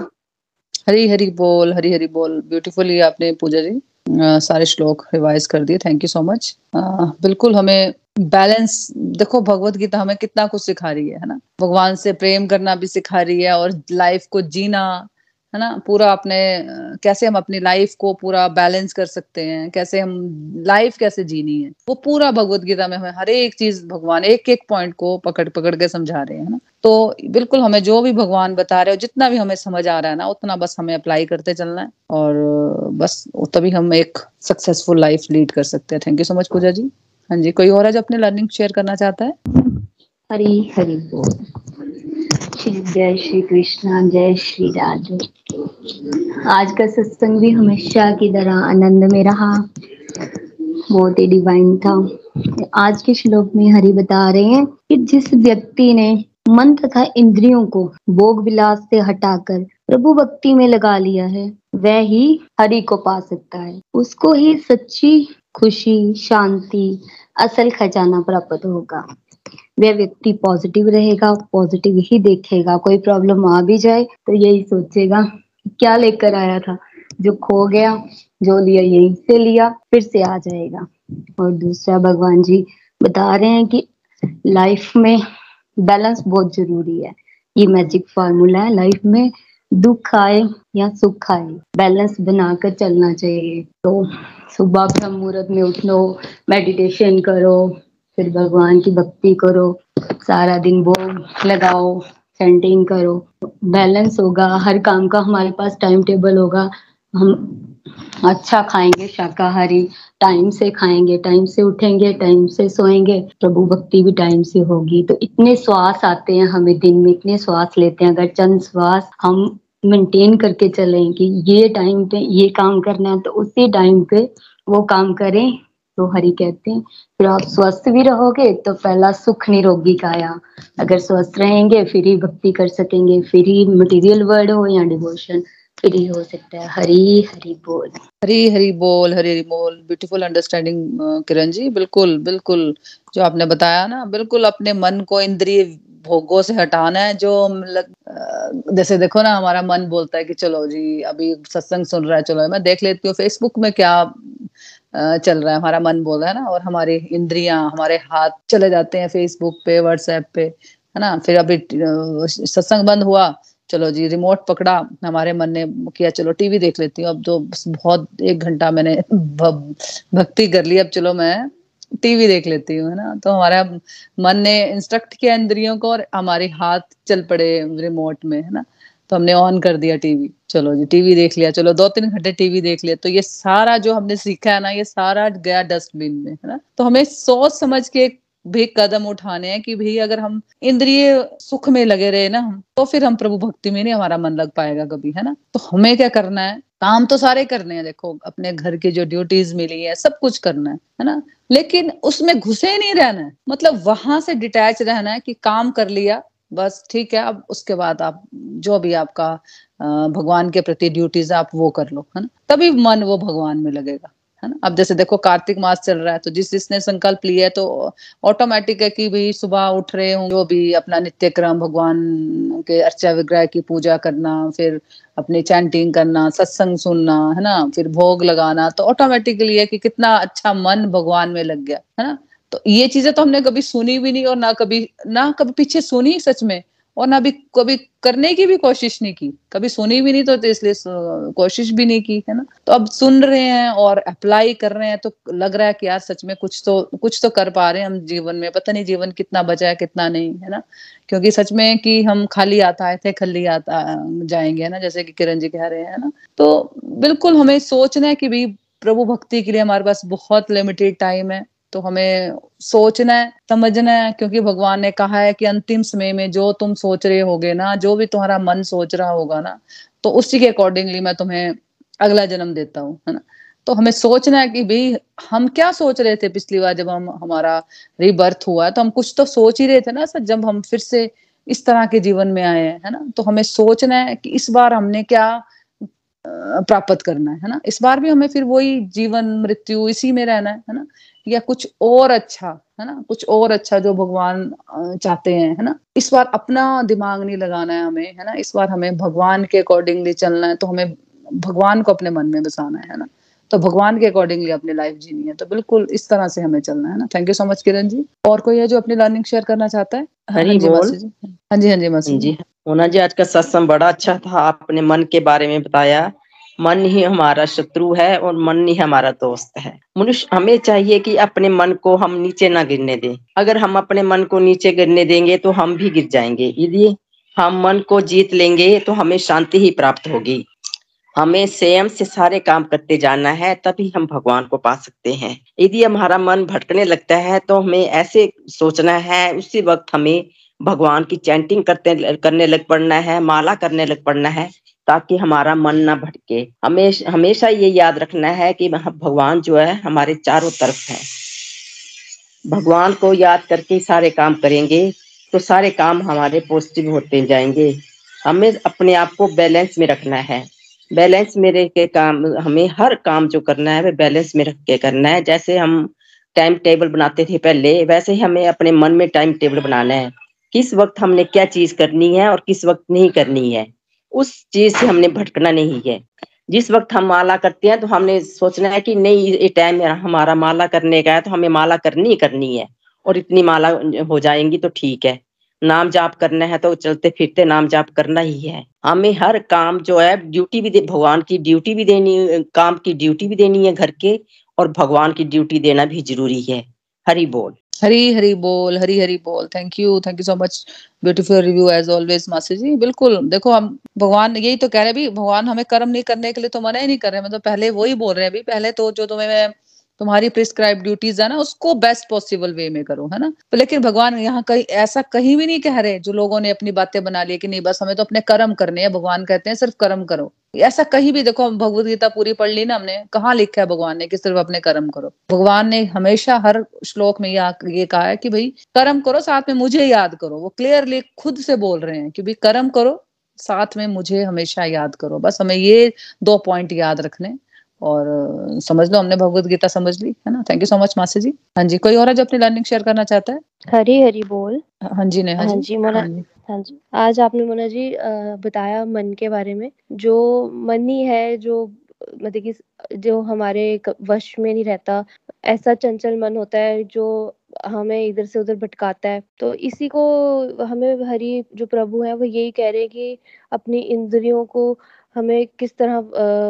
हरी हरी बोल हरी हरी बोल। ब्यूटीफुली आपने पूजा जी आ, सारे श्लोक रिवाइज कर दिए। थैंक यू सो मच बिल्कुल हमें बैलेंस देखो भगवत गीता हमें कितना कुछ सिखा रही है ना? भगवान से प्रेम करना भी सिखा रही है और लाइफ को जीना है ना? पूरा अपने कैसे हम अपनी लाइफ को पूरा बैलेंस कर सकते हैं? कैसे हम लाइफ कैसे जीनी है? वो पूरा भगवत गीता में हमें हर एक चीज़ भगवान एक एक पॉइंट को पकड़ पकड़ के समझा रहे हैं ना? तो बिल्कुल हमें जो भी भगवान बता रहे हो, जितना भी हमें समझ आ रहा है ना, उतना बस हमें अप्लाई करते चलना है और बस तभी हम एक सक्सेसफुल लाइफ लीड कर सकते हैं। Thank you so much Pooja ji. हाँ जी, कोई और है जो अपने लर्निंग शेयर करना चाहता है? हरी हरी बोल। जय श्री कृष्णा, जय श्री राधे। आज का सत्संग भी हमेशा की तरह आनंद में रहा। बहुत ही डिवाइन था। आज के श्लोक में हरि बता रहे हैं कि जिस व्यक्ति ने मन तथा इंद्रियों को भोग विलास से हटाकर प्रभु भक्ति में लगा लिया है, वह ही हरि को पा सकता है। उसको ही सच्ची, खुशी, शांति, असल खजाना प्राप्त होगा। वह व्यक्ति पॉजिटिव रहेगा पॉजिटिव ही देखेगा, कोई प्रॉब्लम आ भी जाए तो यही सोचेगा क्या लेकर आया था, जो खो गया, जो लिया, यहीं से लिया, फिर से आ जाएगा। और दूसरा, भगवान जी बता रहे हैं कि लाइफ में बैलेंस बहुत ज़रूरी है। ये मैजिक फार्मूला है लाइफ में दुख आए या सुख आए बैलेंस बनाकर चलना चाहिए। तो सुबह ब्रह्म मुहूर्त में उठ लो मेडिटेशन करो फिर भगवान की भक्ति करो, सारा दिन भोग लगाओ सेंटिंग करो। बैलेंस होगा, हर काम का हमारे पास टाइम टेबल होगा। हम अच्छा खाएँगे, शाकाहारी। टाइम से खाएँगे टाइम से उठेंगे टाइम से सोएँगे। प्रभु भक्ति भी टाइम से होगी। तो इतने श्वास आते हैं हमें दिन में, इतने श्वास लेते हैं। अगर चंद श्वास हम मेंटेन करके चलें कि ये टाइम पे ये काम करना है तो उसी टाइम पे वो काम करें। तो हरि कहते हैं, फिर आप स्वस्थ भी रहोगे तो पहला सुख निरोगी काया अगर स्वस्थ रहेंगे, फिर ही भक्ति कर सकेंगे, फिर ही मटेरियल वर्ड हो या डिवोशन फ्री हो सकता है। हरी हरी बोल। हरी हरी बोल, हरी हरी बोल। Beautiful understanding Kiran ji. बिल्कुल बिल्कुल। जो आपने बताया ना, बिल्कुल अपने मन को इंद्रिय भोगों से हटाना है, जो जैसे देखो ना, हमारा मन बोलता है कि चलो जी, अभी सत्संग सुन रहा है, चलो, मैं देख लेती हूँ फेसबुक में क्या चल रहा है, हमारा मन बोल रहा है ना, और हमारी इंद्रियाँ, हमारे हाथ चले जाते हैं फेसबुक पे व्हाट्सएप पे, है ना? फिर अभी सत्संग बंद हुआ, चलो जी रिमोट पकड़ा, हमारे मन ने किया, चलो टीवी देख लेती हूँ, अब तो बहुत, एक घंटा मैंने भक्ति कर ली, अब चलो मैं टीवी देख लेती हूँ, है ना? तो हमारा मन ने इंस्ट्रक्ट किया इंद्रियों को, और हमारे हाथ चल पड़े रिमोट में, है ना? तो हमने ऑन कर दिया टीवी चलो जी टीवी देख लिया, चलो, दो तीन घंटे टीवी देख लिया। तो ये सारा जो हमने सीखा है ना, ये सारा गया डस्टबिन में, है ना? तो हमें सोच समझ के भी कदम उठाने हैं कि भाई अगर हम इंद्रिय सुख में लगे रहे ना हम तो फिर हम प्रभु भक्ति में नहीं हमारा मन लग पाएगा कभी, है ना? तो हमें क्या करना है? काम तो सारे करने हैं, देखो, अपने घर की जो ड्यूटीज़ मिली है, सब कुछ करना है है ना? लेकिन उसमें घुसे नहीं रहना है। मतलब वहाँ से डिटैच रहना है कि काम कर लिया बस ठीक है, अब उसके बाद आप, जो भी आपका भगवान के प्रति ड्यूटीज़ आप वो कर लो, है ना? तभी मन वो भगवान में लगेगा, है ना? अब जैसे देखो कार्तिक मास चल रहा है तो जिस जिसने संकल्प लिया है तो ऑटोमेटिक है कि भाई सुबह उठ रहे हो, जो भी अपना नित्य क्रम भगवान के अर्चा विग्रह की पूजा करना, फिर अपनी चैंटिंग करना, सत्संग सुनना, है ना? फिर भोग लगाना तो ऑटोमेटिकली है कि कितना अच्छा मन भगवान में लग गया, है ना? तो ये चीज़ें तो हमने कभी सुनी भी नहीं और ना कभी ना कभी पीछे सुनी सच में और ना भी कभी करने की भी कोशिश नहीं की। कभी सुनी भी नहीं तो, इसलिए कोशिश भी नहीं की है ना? तो अब सुन रहे हैं और अप्लाई कर रहे हैं तो लग रहा है कि यार सच में कुछ तो कुछ तो कर पा रहे हैं हम जीवन में। पता नहीं जीवन कितना बचा है कितना नहीं है ना? क्योंकि सच में कि हम खाली आता आए थे खाली आता जाएँगे है ना? जैसे कि किरण जी कह रहे हैं ना? तो बिल्कुल हमें सोचना है कि भाई प्रभु भक्ति के लिए हमारे पास बहुत लिमिटेड टाइम है। तो हमें सोचना है, समझना है, क्योंकि भगवान ने कहा है कि अंतिम समय में जो तुम सोच रहे होगे ना, जो भी तुम्हारा मन सोच रहा होगा ना तो उसी के अकॉर्डिंगली मैं तुम्हें अगला जन्म देता हूँ, है ना? तो हमें सोचना है कि भाई, हम क्या सोच रहे थे पिछली बार जब हम, हमारा रिबर्थ हुआ तो हम कुछ तो सोच ही रहे थे ना सर, जब हम फिर से इस तरह के जीवन में आए हैं, है ना? तो हमें सोचना है कि इस बार हमने क्या प्राप्त करना है ना? इस बार भी हमें फिर वही जीवन, मृत्यु, इसी में रहना है है ना? या कुछ और अच्छा है ना? कुछ और अच्छा जो भगवान चाहते हैं, है ना? इस बार अपना दिमाग नहीं लगाना है हमें, है ना? इस बार हमें भगवान के अकॉर्डिंगली चलना है तो हमें भगवान को अपने मन में बसाना है ना? तो भगवान के अकॉर्डिंगली अपनी लाइफ जीनी है। तो बिल्कुल इस तरह से हमें चलना है ना। Thank you so much Kiran ji. और कोई है जो अपनी लर्निंग शेयर करना चाहता है? हरी हाँ बोल। हाँ जी हाँ जी मसी जी। मोना जी आज का सत्संग बड़ा अच्छा था। आपने मन के बारे में बताया। मन ही हमारा शत्रु है और मन ही हमारा दोस्त है। मनुष्य हमें चाहिए कि अपने मन को हम नीचे ना गिरने दें। अगर हम अपने मन को नीचे गिरने देंगे तो हम भी गिर जाएँगे। यदि हम मन को जीत लेंगे तो हमें शांति ही प्राप्त होगी। हमें संयम से सारे काम करते जाना है, तभी हम भगवान को पा सकते हैं। यदि हमारा मन भटकने लगता है तो हमें ऐसे सोचना है, उसी वक्त हमें भगवान की चैंटिंग करते, करने लग पड़ना है, माला करने लग पड़ना है, ताकि हमारा मन ना भटके। हमेशा हमेशा ये याद रखना है कि भगवान जो है, हमारे चारों तरफ़ है। भगवान को याद करके सारे काम करेंगे तो सारे काम हमारे पॉजिटिव होते जाएँगे। हमें अपने आप को बैलेंस में रखना है। बैलेंस में रह के काम, हमें हर काम जो करना है, वह बैलेंस में रख के करना है। जैसे हम टाइम टेबल बनाते थे पहले, वैसे ही हमें अपने मन में टाइम टेबल बनाना है। किस वक्त हमने क्या चीज़ करनी है और किस वक्त नहीं करनी है, उस चीज़ से हमने भटकना नहीं है। जिस वक्त हम माला करते हैं तो हमने सोचना है कि नहीं, ये टाइम हमारा माला करने का है तो हमें माला करनी करनी है, और इतनी माला हो जाएँगी तो ठीक है। नाम जाप करना है तो चलते फिरते नाम जाप करना ही है। हमें हर काम जो है ड्यूटी भी दे, भगवान की ड्यूटी भी देनी, काम की ड्यूटी भी देनी है घर के और भगवान की ड्यूटी देना भी ज़रूरी है। हरी बोल। हरी हरी बोल, हरी हरी बोल। Thank you thank you so much beautiful review as always मासी जी। बिल्कुल, देखो हम, भगवान यही तो कह रहे हैं भी भगवान हमें कर्म नहीं करने के लिए तो मना ही नहीं कर रहे मतलब पहले वही बोल रहे हैं, अभी पहले तो जो तुम्हें तुम्हारी प्रिस्क्राइब ड्यूटीज़ है ना, उसको बेस्ट पॉसिबल वे में करो, है ना? तो लेकिन भगवान यहाँ कहीं, ऐसा कहीं भी नहीं कह रहे जो लोगों ने अपनी बातें बना ली कि नहीं, बस हमें तो अपने कर्म करने हैं, भगवान कहते हैं सिर्फ़ कर्म करो। ऐसा कहीं भी देखो भगवत गीता पूरी पढ़ ली ना हमने, कहाँ लिखा है भगवान ने कि सिर्फ़ अपने कर्म करो? भगवान ने हमेशा हर श्लोक में ये कहा है कि भाई, कर्म करो, साथ में मुझे याद करो। वो क्लियरली खुद से बोल रहे हैं कि भाई, कर्म करो, साथ में मुझे हमेशा याद करो। बस हमें ये दो पॉइंट याद रखने और समझ लो हमने भगवत गीता समझ ली है ना? थैंक यू सो मच मासी जी। हाँ जी कोई और है जो अपनी लर्निंग शेयर करना चाहता है? हरी हरी बोल। हाँ जी ने हाँ, हाँ जी मोना हाँ जी। आज आपने मोना जी बताया मन के बारे में जो मन ही है जो मतलब कि जो हमारे वश में नहीं रहता ऐसा चंचल मन होता है जो हमें इधर से उधर भटकाता है। तो इसी को हमें हरी जो प्रभु है वो यही कह रहे हैं कि अपनी इंद्रियों को हमें किस तरह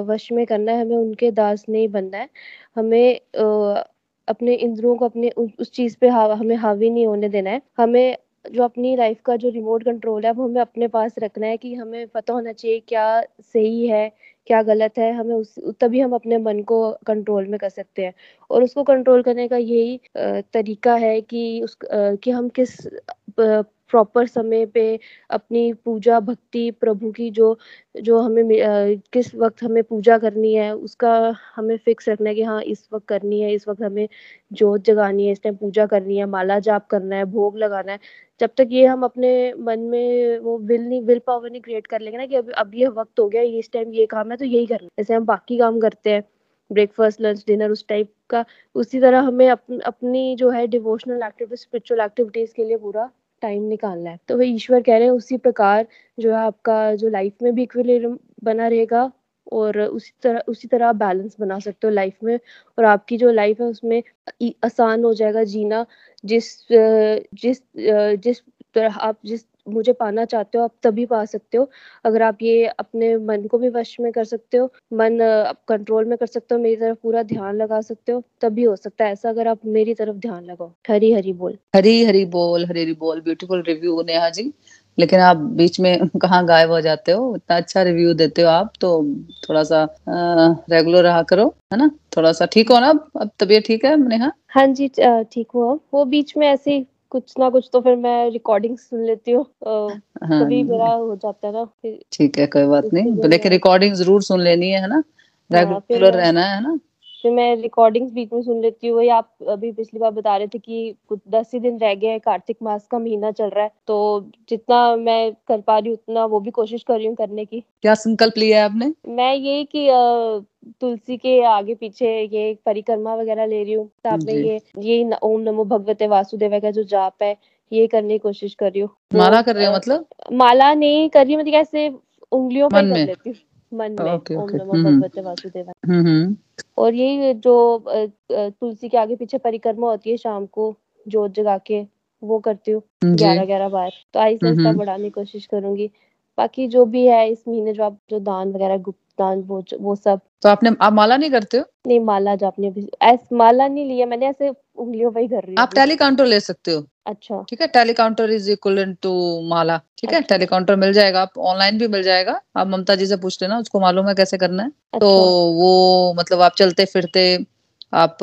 वश में करना है, हमें उनके दास नहीं बनना है। हमें अपने इंद्रियों को अपने उस चीज़ पे हमें हावी नहीं होने देना है। हमें जो अपनी लाइफ का जो रिमोट कंट्रोल है वो हमें अपने पास रखना है कि हमें पता होना चाहिए क्या सही है, क्या गलत है। हमें उस, तभी हम अपने मन को कंट्रोल में कर सकते हैं। और उसको कंट्रोल करने का यही तरीका है कि उस कि हम किस प्रॉपर समय पे अपनी पूजा भक्ति प्रभु की जो जो हमें किस वक्त हमें पूजा करनी है उसका हमें फिक्स रखना है कि हाँ इस वक्त करनी है इस वक्त हमें जोत जगानी है इस टाइम पूजा करनी है माला जाप करना है भोग लगाना है। जब तक ये हम अपने मन में वो विल नहीं विल पावर नहीं क्रिएट कर लेंगे ना कि अब अब ये वक्त हो गया इस टाइम ये काम है तो यही करना जैसे हम बाकी काम करते हैं ब्रेकफास्ट लंच डिनर उस टाइप का उसी तरह हमें अप, अपनी जो है डिवोशनल एक्टिविटी स्पिरिचुअल एक्टिविटीज़ के लिए पूरा टाइम निकालना है। तो वही ईश्वर कह रहे हैं, उसी प्रकार जो है आपका जो लाइफ में भी इक्विलिब्रियम बना रहेगा और उसी तरह उसी तरह आप बैलेंस बना सकते हो लाइफ में और आपकी जो लाइफ है उसमें आसान हो जाएगा जीना। जिस जिस जिस तरह आप, जिस मुझे पाना चाहते हो आप तभी पा सकते हो। अगर आप ये अपने मन को भी वश में कर सकते हो मन आप कंट्रोल में कर सकते हो मेरी तरफ़ पूरा ध्यान लगा सकते हो तभी हो सकता है। ऐसा अगर आप मेरी तरफ़ ध्यान लगाओ। हरी हरी बोल। हरी हरी बोल हरी हरी बोल। Beautiful review Neha ji. लेकिन आप बीच में कहाँ गायब हो जाते हो? इतना अच्छा रिव्यू देते हो आप तो थोड़ा सा रेगुलर रहा करो है ना? थोड़ा सा ठीक हो ना? अब तबीयत ठीक है नेहा? हाँ जी ठीक हुआ। वो बीच में ऐसे कुछ ना कुछ तो फिर मैं रिकॉर्डिंग सुन लेती हूँ। हाँ, कभी मेरा हो जाता है ना ठीक है कोई बात नहीं। लेकिन रिकॉर्डिंग ज़रूर सुन लेनी है ना? रेगुलर हाँ, रहना है ना? फिर मैं रिकॉर्डिंग्स बीच में सुन लेती हूँ। वही आप अभी पिछली बार बता रहे थे कि कुछ दस ही दिन रह गए हैं कार्तिक मास का महीना चल रहा है। तो जितना मैं कर पा रही हूँ उतना वो भी कोशिश कर रही हूँ करने की। क्या संकल्प लिया है आपने? मैं यही कि तुलसी के आगे पीछे ये परिक्रमा वगैरह ले रही हूँ। साथ में ये ये ओम नमो भगवते वासुदेव का जो जाप है ये करने की कोशिश कर रही हूँ। माला कर रही हूँ मतलब? माला नहीं कर रही मतलब कैसे उंगलियों पर कर लेती हूँ। मन में ओम नमो हम्म, हम्म। भगवते वासुदेव हम्म, और यही जो तुलसी के आगे पीछे परिक्रमा होती है शाम को जोत जगा के वो करती हूँ ग्यारह ग्यारह बार। तो आहिस्ता आहिस्ता बढ़ाने की कोशिश करूँगी। बाकी जो भी है इस महीने जो आप जो दान वगैरह गुप्त दान वो वो सब। तो आपने आप माला नहीं करते हो? नहीं माला जो आपने ऐसे माला नहीं लिया मैंने ऐसे उंगलियों पे ही कर रही आप टैली काउंटर ले सकते हो। अच्छा। ठीक है tally counter is equal to mala. ठीक है टैली अच्छा। काउंटर मिल जाएगा आप ऑनलाइन भी मिल जाएगा। आप ममता जी से पूछ लेना उसको मालूम है कैसे करना है। तो अच्छा। तो वो मतलब आप चलते फिरते आप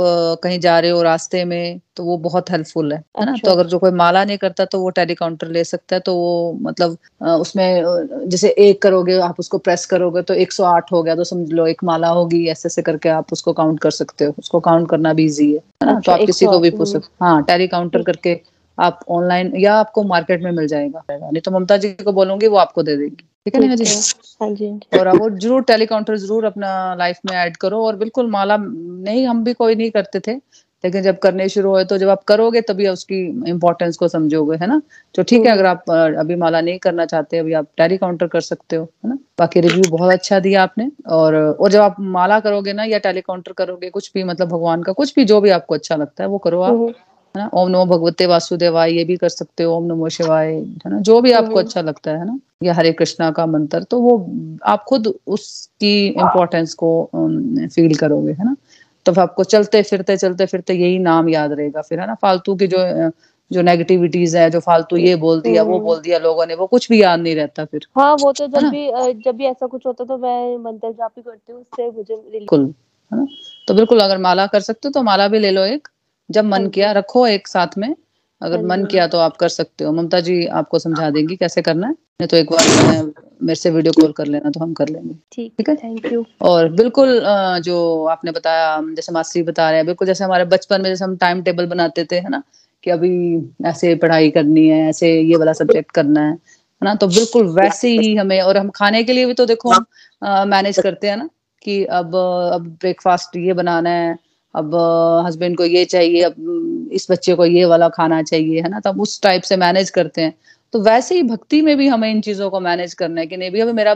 कहीं जा रहे हो रास्ते में तो वो बहुत हेल्पफुल है है ना? तो अच्छा। अगर जो कोई माला नहीं करता तो वो टेलीकाउंटर ले सकता है तो वो मतलब उसमें जैसे एक करोगे आप उसको प्रेस करोगे तो 108 हो गया तो समझ लो एक माला होगी ऐसे ऐसे करके आप उसको काउंट कर सकते हो। उसको काउंट करना भी इजी है ना? तो अच्छा, तो आप किसी को भी पूछ सकते हाँ टेलीकाउंटर करके आप ऑनलाइन या आपको मार्केट में मिल जाएगा। नहीं तो ममता जी को बोलूँगी वो आपको दे देगी। ठीक है जी? हाँ जी और आप ज़रूर टेलीकाउंटर ज़रूर अपना लाइफ में ऐड करो और बिल्कुल माला नहीं हम भी कोई नहीं करते थे लेकिन जब करने शुरू हुए तो जब आप करोगे तभी उसकी इम्पोर्टेंस को समझोगे है ना? तो ठीक है अगर आप अभी माला नहीं करना चाहते अभी आप टैली काउंटर कर सकते हो है ना? बाकी रिव्यू बहुत अच्छा दिया आपने। और और जब आप माला करोगे ना या टैली काउंटर करोगे कुछ भी मतलब भगवान का कुछ भी जो भी आपको अच्छा लगता है वो करो आप। हम्म। है ना? ओम नमो भगवते वासुदेवाय ये भी कर सकते हो ओम नमो शिवाय है ना? जो भी आपको हम्म। अच्छा लगता है ना? या हरे कृष्णा का मंत्र तो वो आप खुद उसकी इम्पोर्टेंस को फील करोगे है ना? तो आपको चलते फिरते चलते फिरते यही नाम याद रहेगा फिर है ना? फालतू की जो जो नेगेटिविटीज है जो फालतू ये बोल दिया वो हम्म। बोल दिया लोगों ने वो कुछ भी याद नहीं रहता फिर। हाँ वो तो जब भी जब भी ऐसा कुछ होता तो मैं मंत्र जाप ही करती हूँ उससे मुझे बिल्कुल है ना? तो बिल्कुल अगर माला कर सकते हो तो माला भी ले लो एक। जब मन हाँ किया रखो एक साथ में। अगर हाँ। मन किया तो आप कर सकते हो। ममता जी आपको समझा देंगी कैसे करना है। नहीं तो एक बार मेरे से वीडियो कॉल कर लेना तो हम कर लेंगे। ठीक है? Thank you. और बिल्कुल जो आपने बताया जैसे मास्टरी बता रहे हैं बिल्कुल जैसे हमारे बचपन में जैसे हम टाइम टेबल बनाते थे है ना? कि अभी ऐसे पढ़ाई करनी है ऐसे ये वाला सब्जेक्ट करना है है ना? तो बिल्कुल वैसे ही हमें और हम खाने के लिए भी तो देखो हम मैनेज करते हैं ना? कि अब अब ब्रेकफास्ट ये बनाना है अब हस्बैंड को ये चाहिए, अब इस बच्चे को ये वाला खाना चाहिए, है ना? तब उस टाइप से मैनेज करते हैं। तो वैसे ही भक्ति में भी हमें इन चीज़ों को मैनेज करना है कि नहीं, भी अभी मेरा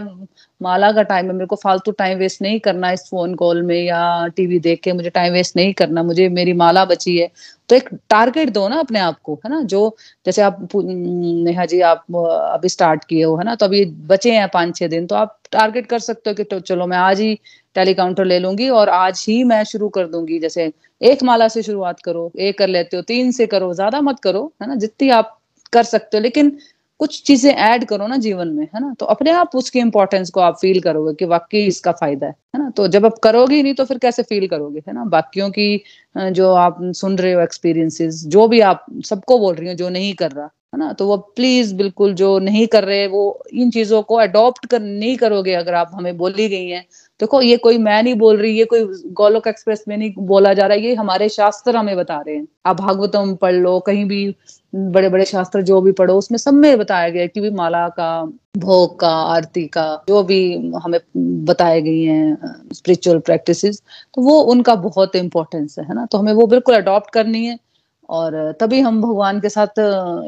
माला का टाइम है, मेरे को फालतू टाइम वेस्ट नहीं करना इस फ़ोन कॉल में या टीवी देख के, मुझे टाइम वेस्ट नहीं करना, मुझे मेरी माला बची है। तो एक टारगेट दो ना अपने आप को, है ना? जो, जैसे आप नेहा जी, आप अभी स्टार्ट किए हो, है ना? तो अभी बचे हैं पाँच छह दिन तो आप टारगेट कर सकते हो कि तो चलो मैं आज ही टेलीकाउंटर ले लूँगी और आज ही मैं शुरू कर दूँगी। जैसे एक माला से शुरुआत करो, एक कर लेते हो, तीन से करो, ज़्यादा मत करो, है ना? जितनी आप कर सकते हो, लेकिन कुछ चीज़ें ऐड करो ना जीवन में, है ना? तो अपने आप उसकी इंपॉर्टेंस को आप फील करोगे कि वाकई इसका फ़ायदा है है ना? तो जब आप करोगे नहीं तो फिर कैसे फील करोगे, है ना? बाकियों की जो आप सुन रहे हो एक्सपीरियंसेस जो भी आप, सबको बोल रही हो, जो नहीं कर रहा, है ना? तो वो प्लीज़ बिल्कुल जो नहीं कर रहे, वो इन चीज़ों को अडॉप्ट कर, नहीं करोगे अगर आप हमें बोली गई हैं देखो, ये कोई मैं नहीं बोल रही, ये कोई गोलोक एक्सप्रेस में नहीं बोला जा रहा है, ये हमारे शास्त्र हमें बता रहे हैं। आप भागवतम पढ़ लो, कहीं भी बड़े बड़े शास्त्र जो भी पढ़ो, उसमें सब में बताया गया कि भी माला का, भोग का, आरती का, जो भी हमें बताए गई हैं स्पिरिचुअल प्रैक्टिसेस तो वो उनका बहुत इंपॉर्टेंस है ना? तो हमें वो बिल्कुल अडॉप्ट करनी है, और तभी हम भगवान के साथ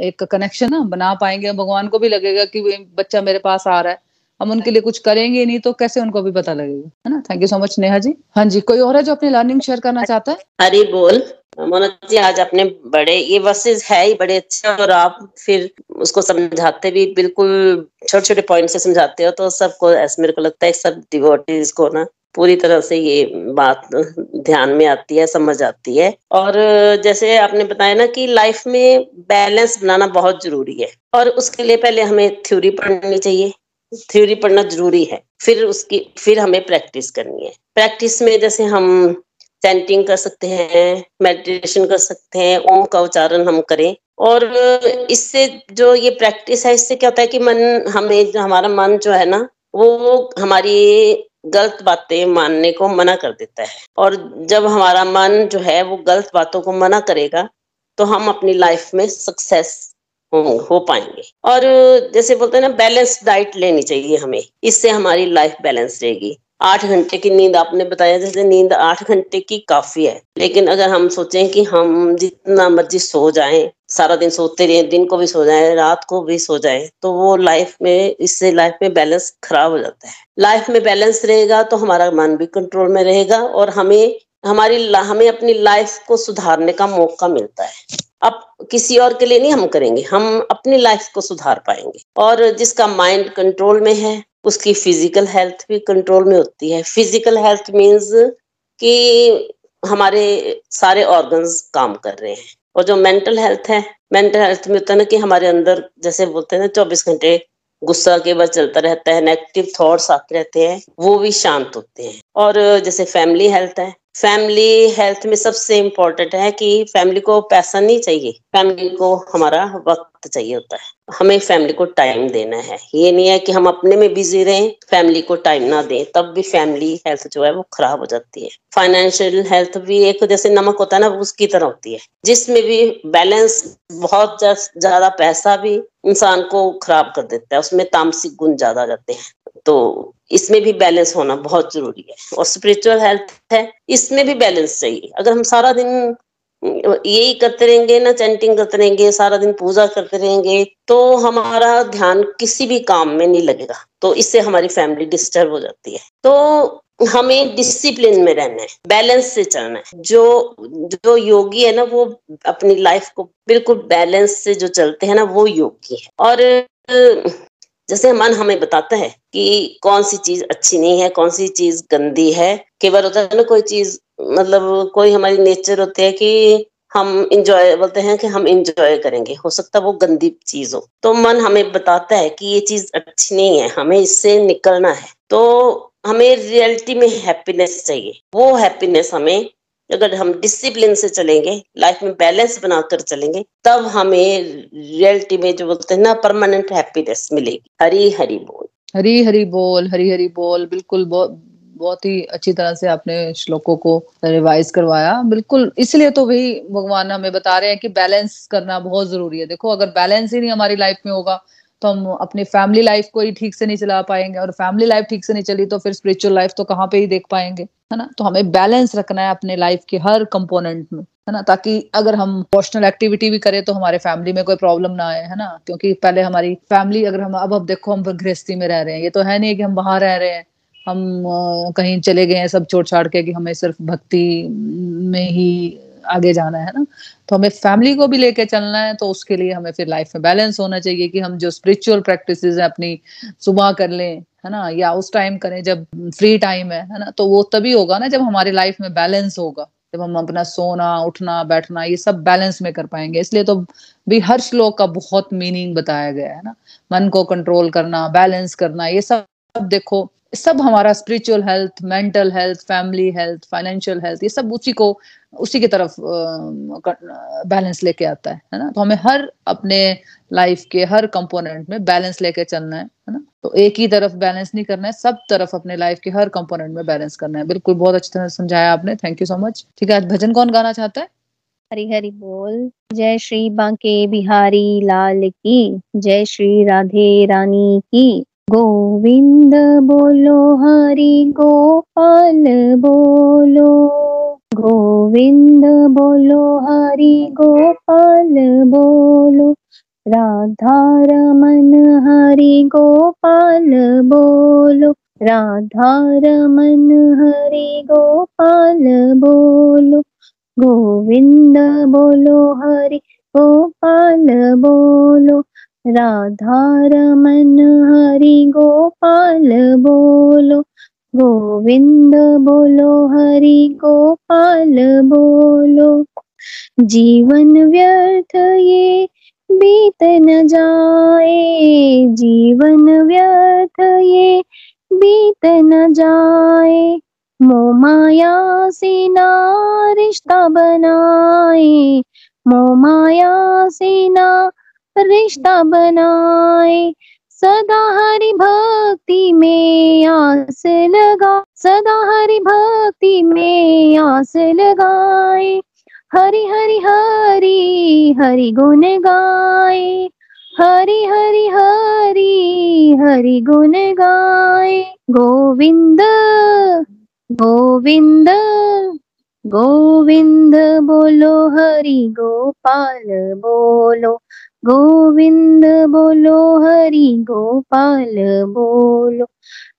एक कनेक्शन ना बना पाएँगे। भगवान को भी लगेगा कि बच्चा मेरे पास आ रहा है। हम उनके लिए कुछ करेंगे नहीं तो कैसे उनको भी पता लगेगा? है ना? Thank you so much Neha ji. हाँ जी, कोई और है जो अपनी लर्निंग शेयर करना चाहता है? हरी बोल मोना जी, आज अपने बड़े, ये वर्सेस है ही बड़े अच्छे, और आप फिर उसको समझाते भी बिल्कुल छोटे छोटे पॉइंट से समझाते हो तो सबको, ऐसा मेरे को लगता है सब डिवोटीज को ना पूरी तरह से ये बात ध्यान में आती है, समझ आती है। और जैसे आपने बताया ना कि लाइफ में बैलेंस बनाना बहुत ज़रूरी है, और उसके लिए पहले हमें थ्योरी पढ़नी चाहिए। थ्योरी पढ़ना ज़रूरी है। फिर उसकी, फिर हमें प्रैक्टिस करनी है। प्रैक्टिस में जैसे हम चैंटिंग कर सकते हैं, मेडिटेशन कर सकते हैं, ओम का उच्चारण हम करें। और इससे जो ये प्रैक्टिस है, इससे क्या होता है कि मन, हमें हमारा मन जो है ना, वो हमारी गलत बातें मानने को मना कर देता है। और जब हमारा मन जो है, वो गलत बातों को मना करेगा तो हम अपनी लाइफ में सक्सेस हो, हो पाएँगे। और जैसे बोलते हैं ना बैलेंस डाइट लेनी चाहिए हमें। इससे हमारी लाइफ बैलेंस रहेगी। आठ घंटे की नींद आपने बताया जैसे नींद आठ घंटे की काफ़ी है। लेकिन अगर हम सोचें कि हम जितना मर्ज़ी सो जाएँ सारा दिन सोते रहे दिन को भी सो जाए रात को भी सो जाए तो वो लाइफ में इससे लाइफ में बैलेंस खराब हो जाता है। लाइफ में बैलेंस रहेगा तो हमारा मन भी कंट्रोल में रहेगा और हमें हमारी हमें अपनी लाइफ को सुधारने का मौका मिलता है। अब किसी और के लिए नहीं हम करेंगे, हम अपनी लाइफ को सुधार पाएँगे। और जिसका माइंड कंट्रोल में है, उसकी फ़िज़िकल हेल्थ भी कंट्रोल में होती है। फ़िज़िकल हेल्थ मीन्स कि हमारे सारे ऑर्गन्स काम कर रहे हैं। और जो मेंटल हेल्थ है मेंटल हेल्थ में होता है ना कि हमारे अंदर, जैसे बोलते हैं ना, चौबीस घंटे गुस्सा के बाद चलता रहता है नेगेटिव थॉट्स आते रहते हैं, वो भी शांत होते हैं। और जैसे फैमिली हेल्थ है फैमिली हेल्थ में सबसे इम्पोर्टेंट है कि फैमिली को पैसा नहीं चाहिए। फैमिली को हमारा वक्त चाहिए होता है। हमें फैमिली को टाइम देना है। ये नहीं है कि हम अपने में बिज़ी रहें फैमिली को टाइम ना दें, तब भी फैमिली हेल्थ जो है वो खराब हो जाती है। फाइनेंशियल हेल्थ भी एक जैसे नमक होता है ना उसकी तरह होती है। जिसमें भी बैलेंस बहुत ज़्यादा पैसा भी इंसान को खराब कर देता है। उसमें तामसिक गुण ज़्यादा जाते हैं। तो इसमें भी बैलेंस होना बहुत ज़रूरी है और स्पिरिचुअल हेल्थ है, इसमें भी बैलेंस चाहिए। अगर हम सारा दिन यही करते रहेंगे, ना चैंटिंग करते रहेंगे, सारा दिन पूजा करते रहेंगे तो हमारा ध्यान किसी भी काम में नहीं लगेगा तो इससे हमारी फैमिली डिस्टर्ब हो जाती है। तो हमें डिसिप्लिन में रहना है बैलेंस से चलना है। जो जो योगी है ना, वो अपनी लाइफ को बिल्कुल बैलेंस से जो चलते हैं ना, वो योगी है। और जैसे मन हमें बताता है कि कौन सी चीज़ अच्छी नहीं है, कौन सी चीज़ गंदी है। कई बार होता है ना, कोई चीज़ मतलब कोई हमारी नेचर होती है कि हम इंजॉय बोलते हैं कि हम इंजॉय करेंगे, हो सकता है वो गंदी चीज़ हो। तो मन हमें बताता है कि ये चीज़ अच्छी नहीं है, हमें इससे निकलना है। तो हमें रियलिटी में हैप्पीनेस चाहिए। वो हैप्पीनेस हमें अगर हम डिसिप्लिन से चलेंगे लाइफ में बैलेंस बनाकर चलेंगे, तब हमें रियलिटी में जो बोलते हैं ना परमानेंट हैप्पीनेस मिलेगी। हरी हरी बोल। हरी हरी बोल, हरी हरी बोल। बिल्कुल बहुत बहुत ही अच्छी तरह से आपने श्लोकों को रिवाइज करवाया। बिल्कुल, इसलिए तो वही भगवान हमें बता रहे हैं कि बैलेंस करना बहुत ज़रूरी है। देखो, अगर बैलेंस ही नहीं हमारी लाइफ में होगा तो हम अपनी फैमिली लाइफ को ही ठीक से नहीं चला पाएँगे और फैमिली लाइफ ठीक से नहीं चली तो फिर स्पिरिचुअल लाइफ तो कहाँ पे ही देख पाएँगे, है ना? तो हमें बैलेंस रखना है अपने लाइफ के हर कंपोनेंट में, है ना? ताकि अगर हम पर्सनल एक्टिविटी भी करें तो हमारे फैमिली में कोई प्रॉब्लम ना आए, है ना? क्योंकि पहले हमारी फैमिली अगर हम, अब अब देखो हम गृहस्थी में रह रहे हैं, ये तो है नहीं कि हम वहाँ रह रहे हैं, हम कहीं चले गए हैं, सब छोड़ छाड़ के कि हमें सिर्फ़ भक्ति में ही आगे जाना है ना? तो हमें फैमिली को भी लेके चलना है तो उसके लिए हमें फिर लाइफ में बैलेंस होना चाहिए कि हम जो स्पिरिचुअल प्रैक्टिस है अपनी सुबह कर लें, है ना? या उस टाइम करें जब फ्री टाइम है है ना? तो वो तभी होगा ना जब हमारे लाइफ में बैलेंस होगा। जब हम अपना सोना, उठना, बैठना, ये सब बैलेंस में कर पाएँगे। इसलिए तो भी हर श्लोक का बहुत मीनिंग बताया गया है ना? मन को कंट्रोल करना बैलेंस करना, ये सब देखो, सब हमारा spiritual health mental health family health financial health ये सब उसी को, उसी की तरफ़ बैलेंस लेके आता है है ना? तो हमें हर अपने लाइफ के, हर कंपोनेंट में बैलेंस लेके चलना है है ना? तो एक ही तरफ़ बैलेंस नहीं करना है, सब तरफ़ अपने लाइफ के, हर कंपोनेंट में बैलेंस करना है। बिल्कुल, बहुत अच्छी तरह समझाया आपने। थैंक यू सो मच ठीक है, आज भजन कौन गाना चाहता है? हरी हरी बोल। जय श्री बांके बिहारी लाल की, जय श्री राधे रानी की। गोविंद बोलो, हरि गोपाल बोलो। गोविंद बोलो, हरि गोपाल बोलो। राधा रमन हरि गोपाल बोलो। राधा रमन हरि गोपाल बोलो। गोविंद बोलो, हरि गोपाल बोलो। राधा रमन हरि गोपाल बोलो, गोविंद बोलो, हरि गोपाल बोलो। जीवन व्यर्थ ये बीत न जाए, जीवन व्यर्थ ये बीत न जाए। मोमाया से ना रिश्ता बनाए मोमाया से ना रिश्ता बनाए। सदा हरि भक्ति में आस लगा सदा हरि भक्ति में आस लगाए। हरि हरि हरि हरि गुण गाए। हरि हरि हरि हरि गुण गाए। गोविंद गोविंद गोविंद बोलो, हरि गोपाल बोलो। गोविंद बोलो, हरि गोपाल बोलो,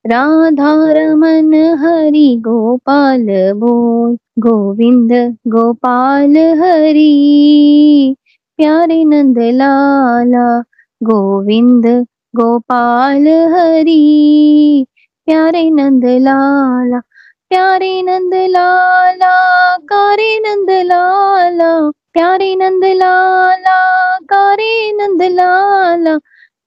राधा रमन, हरि गोपाल बोल, गोविंद गोपाल, हरि। प्यारे नंद लाला गोविंद गोपाल, हरि। प्यारे नंद लाला प्यारे नंद लाला कारे नंद लाला प्यारे नंद लाला, कारे नंद लाला,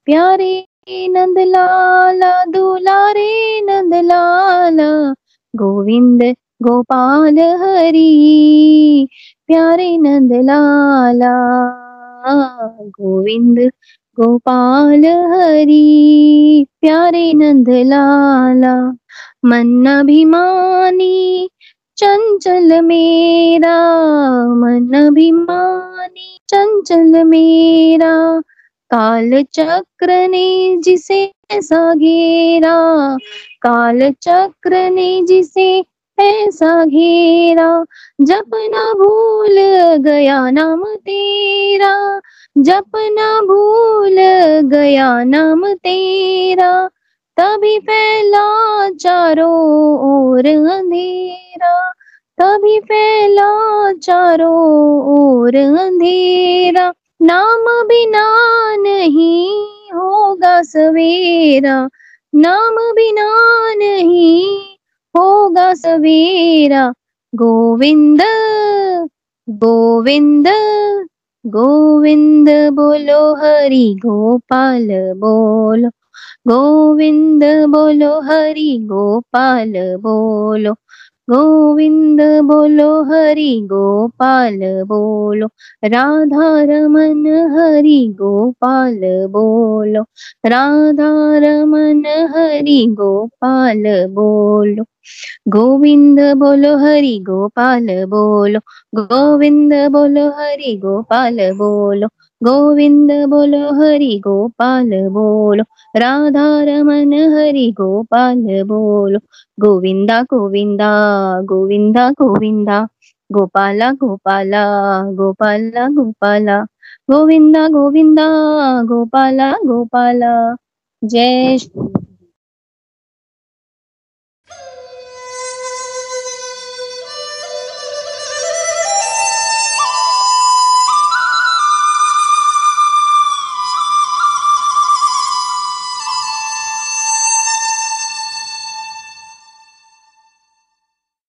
प्यारे नंद लाला, दुलारे नंद लाला, गोविंद गोपाल हरि, प्यारे नंद लाला, गोविंद गोपाल हरि, प्यारे नंद लाला, मन अभिमानी चंचल मेरा, मन अभिमानी चंचल मेरा। काल चक्र ने जिसे ऐसा घेरा काल चक्र ने जिसे ऐसा घेरा। जप न भूल गया नाम तेरा जप न भूल गया नाम तेरा। तभी फैला चारों ओर अंधेरा, तभी फैला चारों ओर अंधेरा। नाम बिना नहीं होगा सवेरा, नाम बिना नहीं होगा सवेरा। गोविंद गोविंद गोविंद बोलो, हरि गोपाल बोलो। गोविंद बोलो हरि गोपाल बोलो गोविंद बोलो हरि गोपाल बोलो राधा रमन हरि गोपाल बोलो राधा रमन हरि गोपाल बोलो गोविंद बोलो हरि गोपाल बोलो गोविंद बोलो हरि गोपाल बोलो गोविंद बोलो, हरि गोपाल बोलो, राधा रमन, हरि गोपाल बोलो। गोविंदा गोविंदा गोविंदा गोविंदा, गोपाला गोपाला गोपाला गोपाला। गोविंदा गोविंदा, गोपाला गोपाला। जय श्री